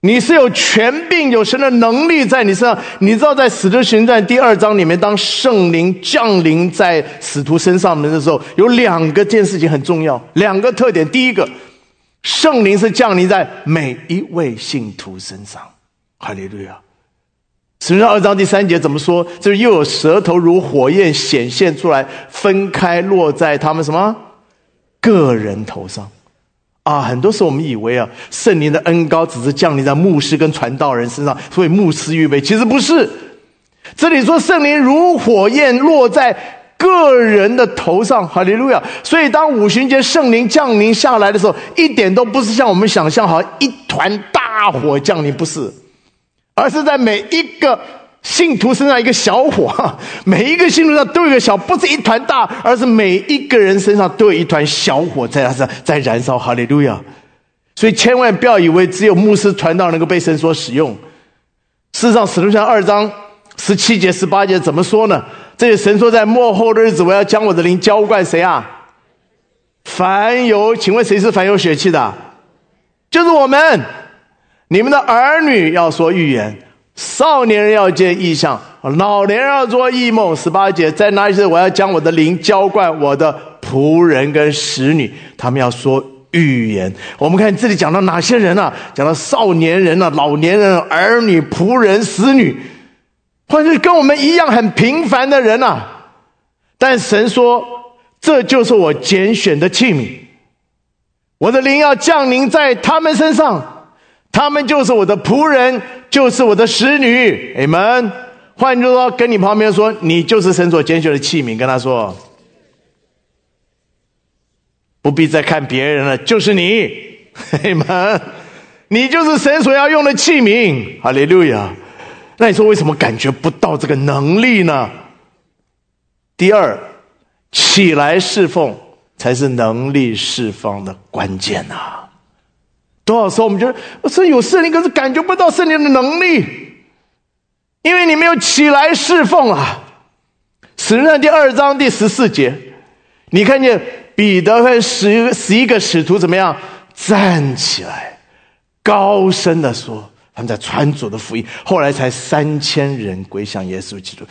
你是有权柄、有神的能力在你身上。你知道，在《使徒行传》第二章里面，当圣灵降临在使徒身上的时候，有两个件事情很重要，两个特点。第一个，圣灵是降临在每一位信徒身上。哈利路亚！《使徒行》二章第三节怎么说？就是又有舌头如火焰显现出来，分开落在他们什么个人头上。啊，很多时候我们以为啊，圣灵的恩高只是降临在牧师跟传道人身上，所以牧师预备，其实不是。这里说圣灵如火焰落在个人的头上，哈利路亚。所以当五旬节圣灵降临下来的时候，一点都不是像我们想象，好像一团大火降临，不是，而是在每一个。信徒身上一个小火，每一个信徒上都有一个小，不是一团大，而是每一个人身上都有一团小火在他上在燃烧。哈利路亚！所以千万不要以为只有牧师传道能够被神所使用。事实上，使徒行二章十七节、十八节怎么说呢？这里神说，在末后的日子，我要将我的灵浇灌谁啊？凡有，请问谁是凡有血气的？就是我们，你们的儿女要说预言。少年人要见异象，老年人要做异梦。十八节在那一次，我要将我的灵浇灌我的仆人跟使女，他们要说预言。我们看这里讲到哪些人啊？讲到少年人啊，老年人、儿女、仆人、使女，或者是跟我们一样很平凡的人啊。但神说，这就是我拣选的器皿，我的灵要降临在他们身上，他们就是我的仆人。就是我的使女，你们，换句话说，跟你旁边说，你就是神所拣选的器皿，跟他说，不必再看别人了，就是你，你们，你就是神所要用的器皿，哈利路亚。那你说为什么感觉不到这个能力呢？第二，起来侍奉才是能力释放的关键呐。多少时候我们觉得是有圣灵，可是感觉不到圣灵的能力，因为你没有起来侍奉啊。使徒第二章第十四节，你看见彼得和十十一个使徒怎么样站起来，高声的说他们在传主的福音，后来才三千人归向耶稣基督。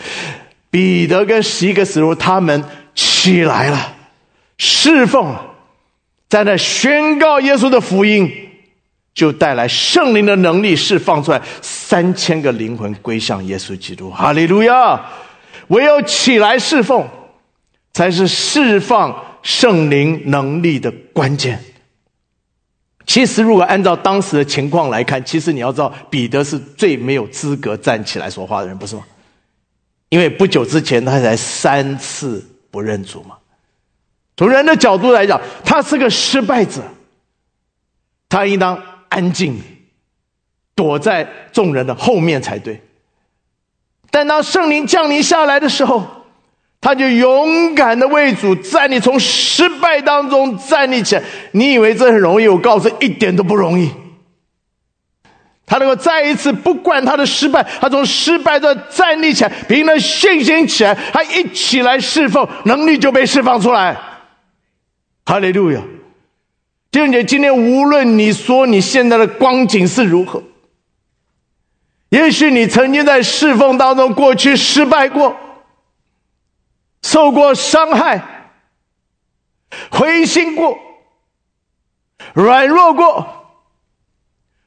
彼得跟十一个使徒他们起来了，侍奉，在那宣告耶稣的福音。就带来圣灵的能力释放出来，三千个灵魂归向耶稣基督，哈利路亚！唯有起来侍奉，才是释放圣灵能力的关键。其实，如果按照当时的情况来看，其实你要知道，彼得是最没有资格站起来说话的人，不是吗？因为不久之前他才三次不认主嘛。从人的角度来讲，他是个失败者，他应当安静，躲在众人的后面才对。但当圣灵降临下来的时候，他就勇敢的为主站立，从失败当中站立起来。你以为这很容易？我告诉你，一点都不容易。他能够再一次不管他的失败，他从失败中站立起来，凭着信心起来，他一起来侍奉，能力就被释放出来。哈利路亚！弟兄姐，今天无论你说你现在的光景是如何，也许你曾经在侍奉当中过去失败过，受过伤害，灰心过，软弱过，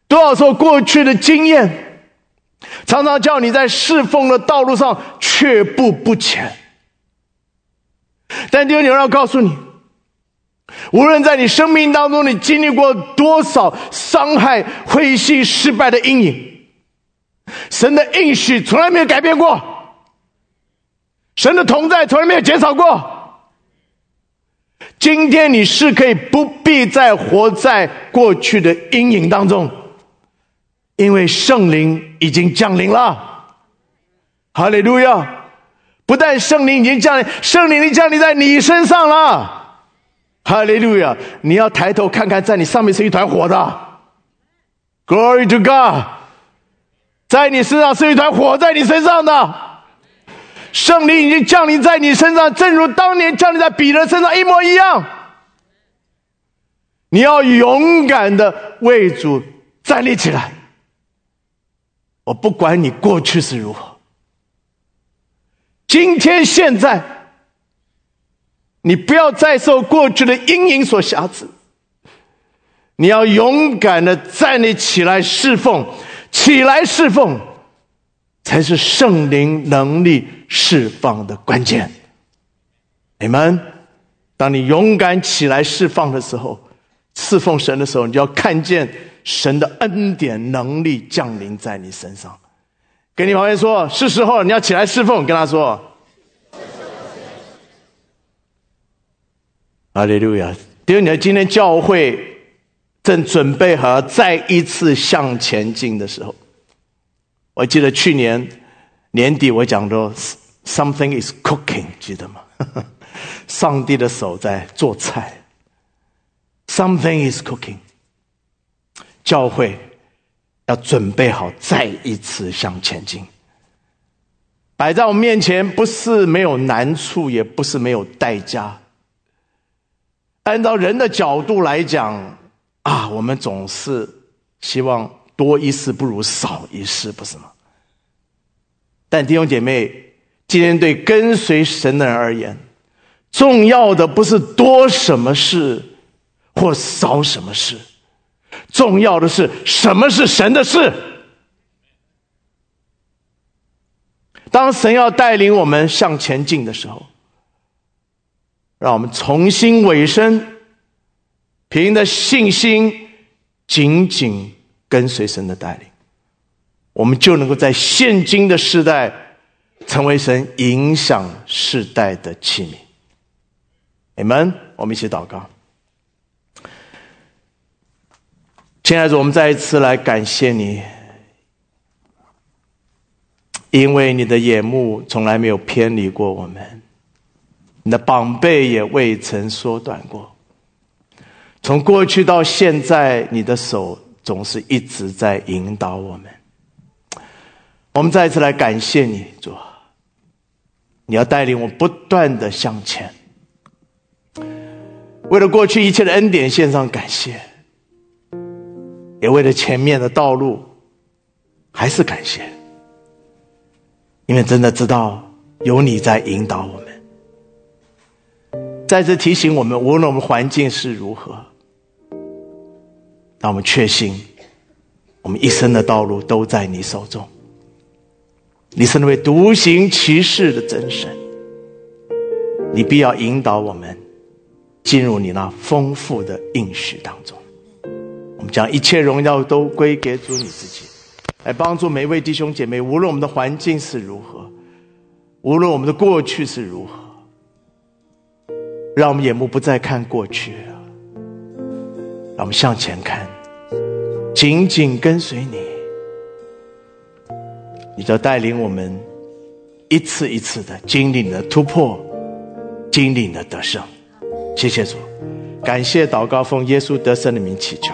多少说过去的经验，常常叫你在侍奉的道路上却步不前。但弟兄，我要告诉你。无论在你生命当中，你经历过多少伤害、灰心、失败的阴影，神的应许从来没有改变过，神的同在从来没有减少过。今天你是可以不必再活在过去的阴影当中，因为圣灵已经降临了。哈利路亚！不但圣灵已经降临，圣灵已经降临在你身上了。哈利路亚！你要抬头看看，在你上面是一团火的。Glory to God，在你身上是一团火，在你身上的圣灵已经降临在你身上，正如当年降临在彼得身上一模一样。你要勇敢的为主站立起来。我不管你过去是如何，今天现在。你不要再受过去的阴影所辖制，你要勇敢的站立起来侍奉，起来侍奉，才是圣灵能力释放的关键。你们，当你勇敢起来释放的时候，侍奉神的时候，你就要看见神的恩典能力降临在你身上。跟你旁边说，是时候你要起来侍奉，跟他说。阿利路亚！弟兄们，今天教会正准备好再一次向前进的时候，我记得去年年底我讲说 “something is cooking”，记得吗？上帝的手在做菜，“something is cooking”。教会要准备好再一次向前进。摆在我面前，不是没有难处，也不是没有代价。按照人的角度来讲，啊，我们总是希望多一事不如少一事，不是吗？但弟兄姐妹，今天对跟随神的人而言，重要的不是多什么事或少什么事，重要的是什么是神的事。当神要带领我们向前进的时候。让我们重新委身，凭着信心，紧紧跟随神的带领，我们就能够在现今的时代，成为神影响世代的器皿。你们，我们一起祷告。亲爱的，我们再一次来感谢你，因为你的眼目从来没有偏离过我们。你的膀臂也未曾缩短过，从过去到现在，你的手总是一直在引导我们。我们再一次来感谢你，主，你要带领我不断的向前。为了过去一切的恩典献上感谢，也为了前面的道路还是感谢，因为真的知道有你在引导我们。再次提醒我们，无论我们环境是如何，让我们确信，我们一生的道路都在你手中。你是那位独行其事的真神，你必要引导我们进入你那丰富的应许当中。我们将一切荣耀都归给主你自己，来帮助每一位弟兄姐妹，无论我们的环境是如何，无论我们的过去是如何，让我们眼目不再看过去，让我们向前看，紧紧跟随你，你就带领我们一次一次的经历你的突破，经历你的得胜。谢谢主，感谢祷告奉耶稣得胜的名祈求，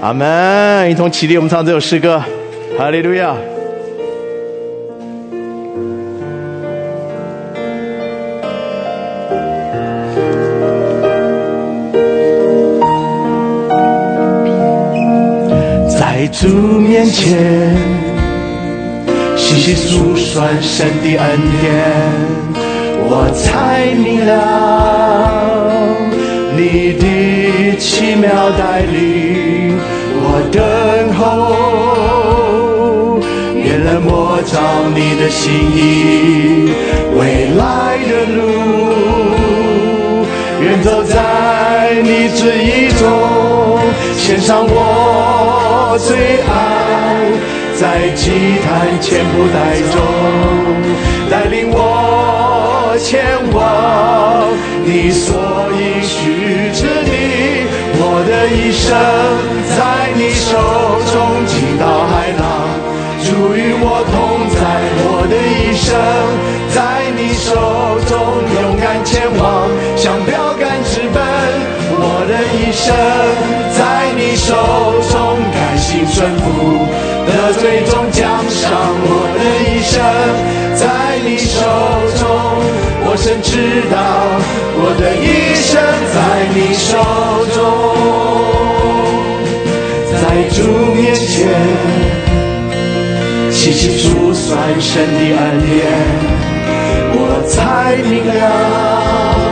阿门。一同起立，我们唱这首诗歌，哈利路亚。主面前，细细数算神的恩典。我才明了你的奇妙带领，我等候，愿能摸着你的心意，未来的路，愿走在你旨意中，献上我我最爱，在祭坛前不带中，带领我。前往你所应许之地，我的一生在你手中，倾倒海浪，主与我同在。我的一生在你手中，勇敢前往，向标杆直奔。我的一生在你手中，甘心顺服，得最终奖赏。我的一生在你手中。我深知道，我的一生在你手中，在主面前细细数算神的恩典，我才明了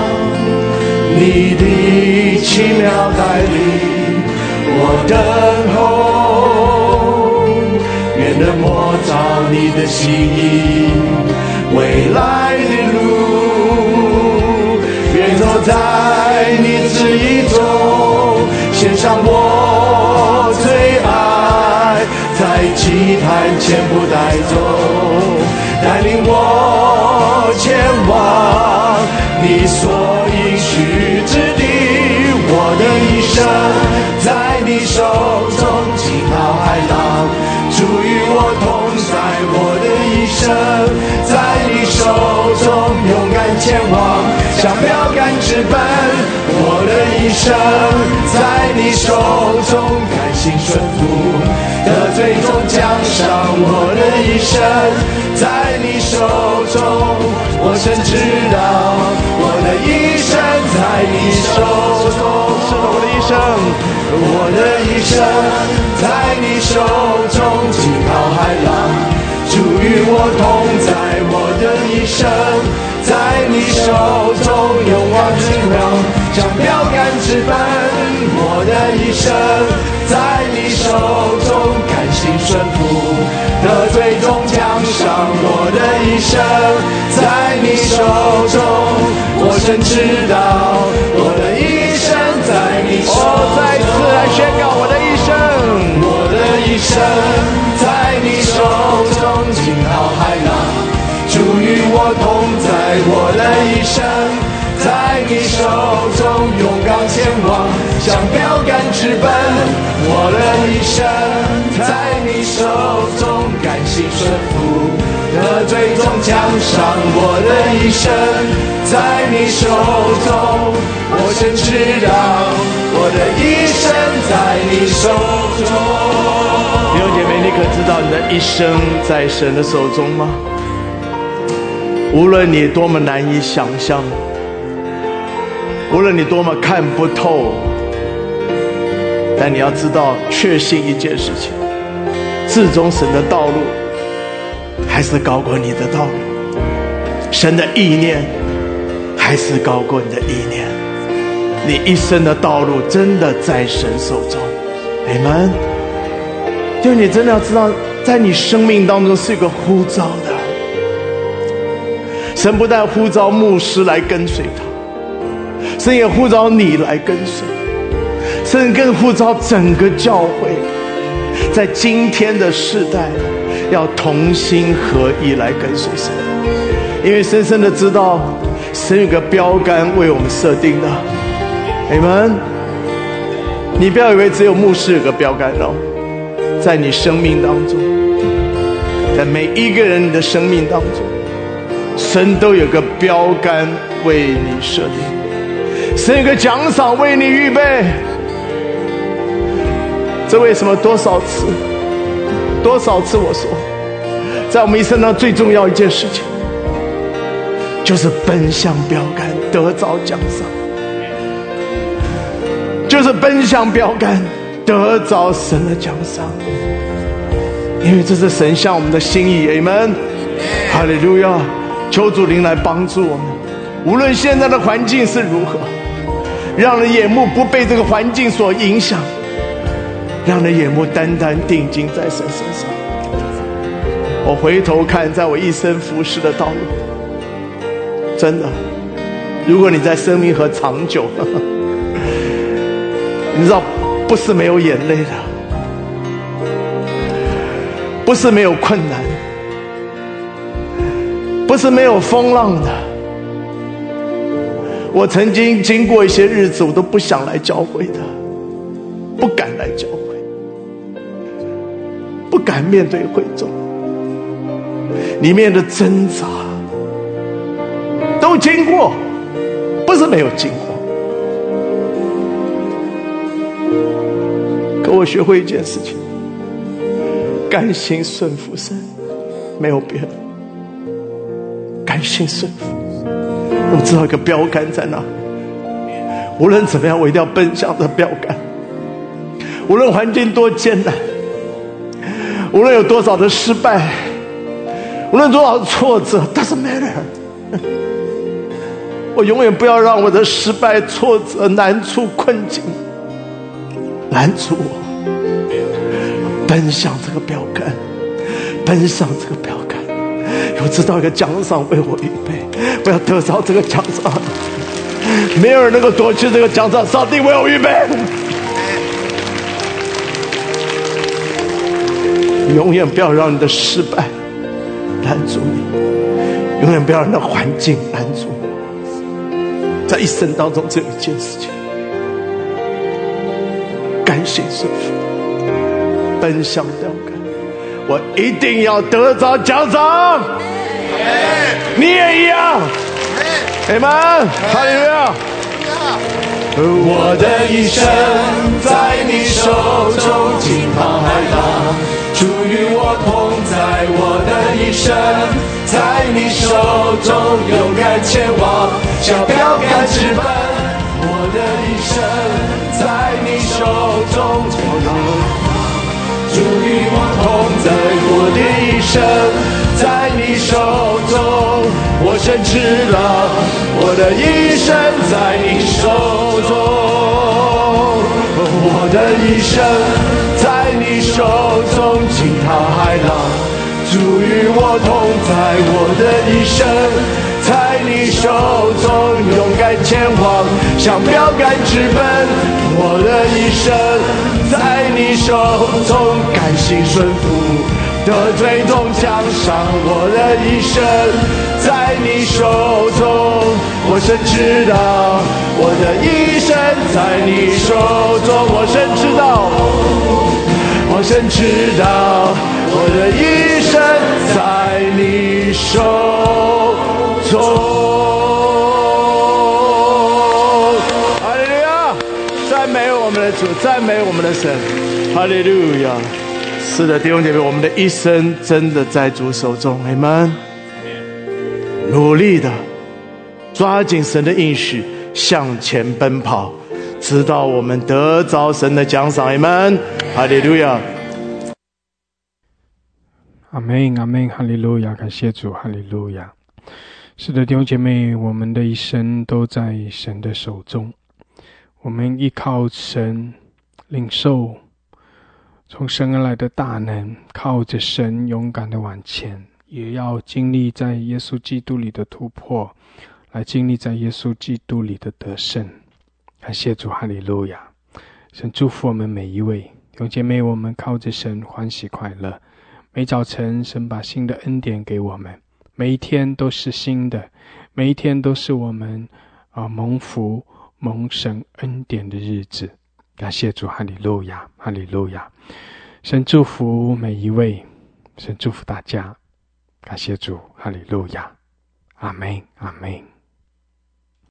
你的奇妙带领。我等候，愿能摸着你的心意，未来的路。走在你旨意中，献上我最爱，在祭坛前不带走，带领我前往你所应许之地。我的一生在你手中，惊涛骇浪，主与我同在。我的一生在你手中，勇敢前往。向标杆直奔，我的一生在你手中，心顺服，得最终奖赏。我的一生在你手中，我深知道，我的一生在你手中，是我的一生，我的一生在你手中，惊涛骇浪，主与我同在，我的一生。在你手中勇往直前，将标杆直奔。我的一生在你手中甘心顺服，得最终奖赏。我的一生在你手中，我深知道我的一生在你手中。再次来宣告我的一生，我的一生在你手中，杆直奔。我的一生在你手中，甘心顺服，得最终奖赏。我的一生在你手中，我深知道，我的一生在你手中。弟兄姐妹，你可知道你的一生在神的手中吗？无论你多么难以想象，无论你多么看不透，但你要知道，确信一件事情：至终神的道路还是高过你的道路，神的意念还是高过你的意念。你一生的道路真的在神手中，你们，就你真的要知道，在你生命当中是一个呼召的。神不但呼召牧师来跟随他，神也呼召你来跟随。甚至更呼召整个教会，在今天的世代，要同心合一来跟随神，因为深深的知道，神有个标杆为我们设定的。你们，你不要以为只有牧师有个标杆哦，在你生命当中，在每一个人的生命当中，神都有个标杆为你设定，神有个奖赏为你预备。这为什么？多少次？多少次我说，在我们一生当中最重要一件事情，就是奔向标杆，得着奖赏；就是奔向标杆，得着神的奖赏。因为这是神向我们的心意你们哈利路亚！求主灵来帮助我们，无论现在的环境是如何，让人眼目不被这个环境所影响。让人眼目单单定睛在神身上。我回头看，在我一生服侍的道路，真的，如果你在生命和长久，你知道，不是没有眼泪的，不是没有困难，不是没有风浪的。我曾经经过一些日子，我都不想来教会的，不敢。敢面对会众，里面的挣扎都经过，不是没有经过。可我学会一件事情：甘心顺服神，没有别的。甘心顺服，我知道一个标杆在哪。无论怎么样，我一定要奔向这标杆。无论环境多艰难。无论有多少的失败，无论多少的挫折，doesn't matter。我永远不要让我的失败、挫折、难处、困境拦住我，奔向这个标杆，奔向这个标杆。我知道一个奖赏为我预备，我要得到这个奖赏。没有人能够夺去这个奖赏，上帝为我预备。永远不要让你的失败拦住你，永远不要让那环境拦住你。在一生当中，只有一件事情：甘心顺服，奔向标杆。我一定要得着奖赏。你也一样。你们，哈利路亚！我的一生在你手中，惊涛骇浪。主与我同在，我的一生在你手中，勇敢前往，向标杆直奔。我的一生在你手中，主与我同在，我的一生在你手中。我深知道，我的一生在你手中，的一生。在你手中惊涛骇浪，主与我同在，我的一生在你手中勇敢前往，向标杆直奔。我的一生在你手中甘心顺服，得最终奖赏。我的一生在你手中，我深知道，我的一生在你手中，我深知道。我深知道，我的一生在你手中。哈利路亚！赞美我们的主，赞美我们的神。哈利路亚！是的，弟兄姐妹，我们的一生真的在主手中。你们努力的抓紧神的应许，向前奔跑。直到我们得着神的奖赏，阿门，哈利路亚，阿门，阿门，哈利路亚，感谢主，哈利路亚。是的，弟兄姐妹，我们的一生都在神的手中，我们依靠神，领受从神而来的大能，靠着神勇敢的往前，也要经历在耶稣基督里的突破，来经历在耶稣基督里的得胜。感谢主，哈利路亚！神祝福我们每一位弟兄姐妹，我们靠着神欢喜快乐。每早晨，神把新的恩典给我们，每一天都是新的，每一天都是我们啊蒙福蒙神恩典的日子。感谢主，哈利路亚，哈利路亚。神祝福每一位，神祝福大家。感谢主，哈利路亚，阿门，阿门。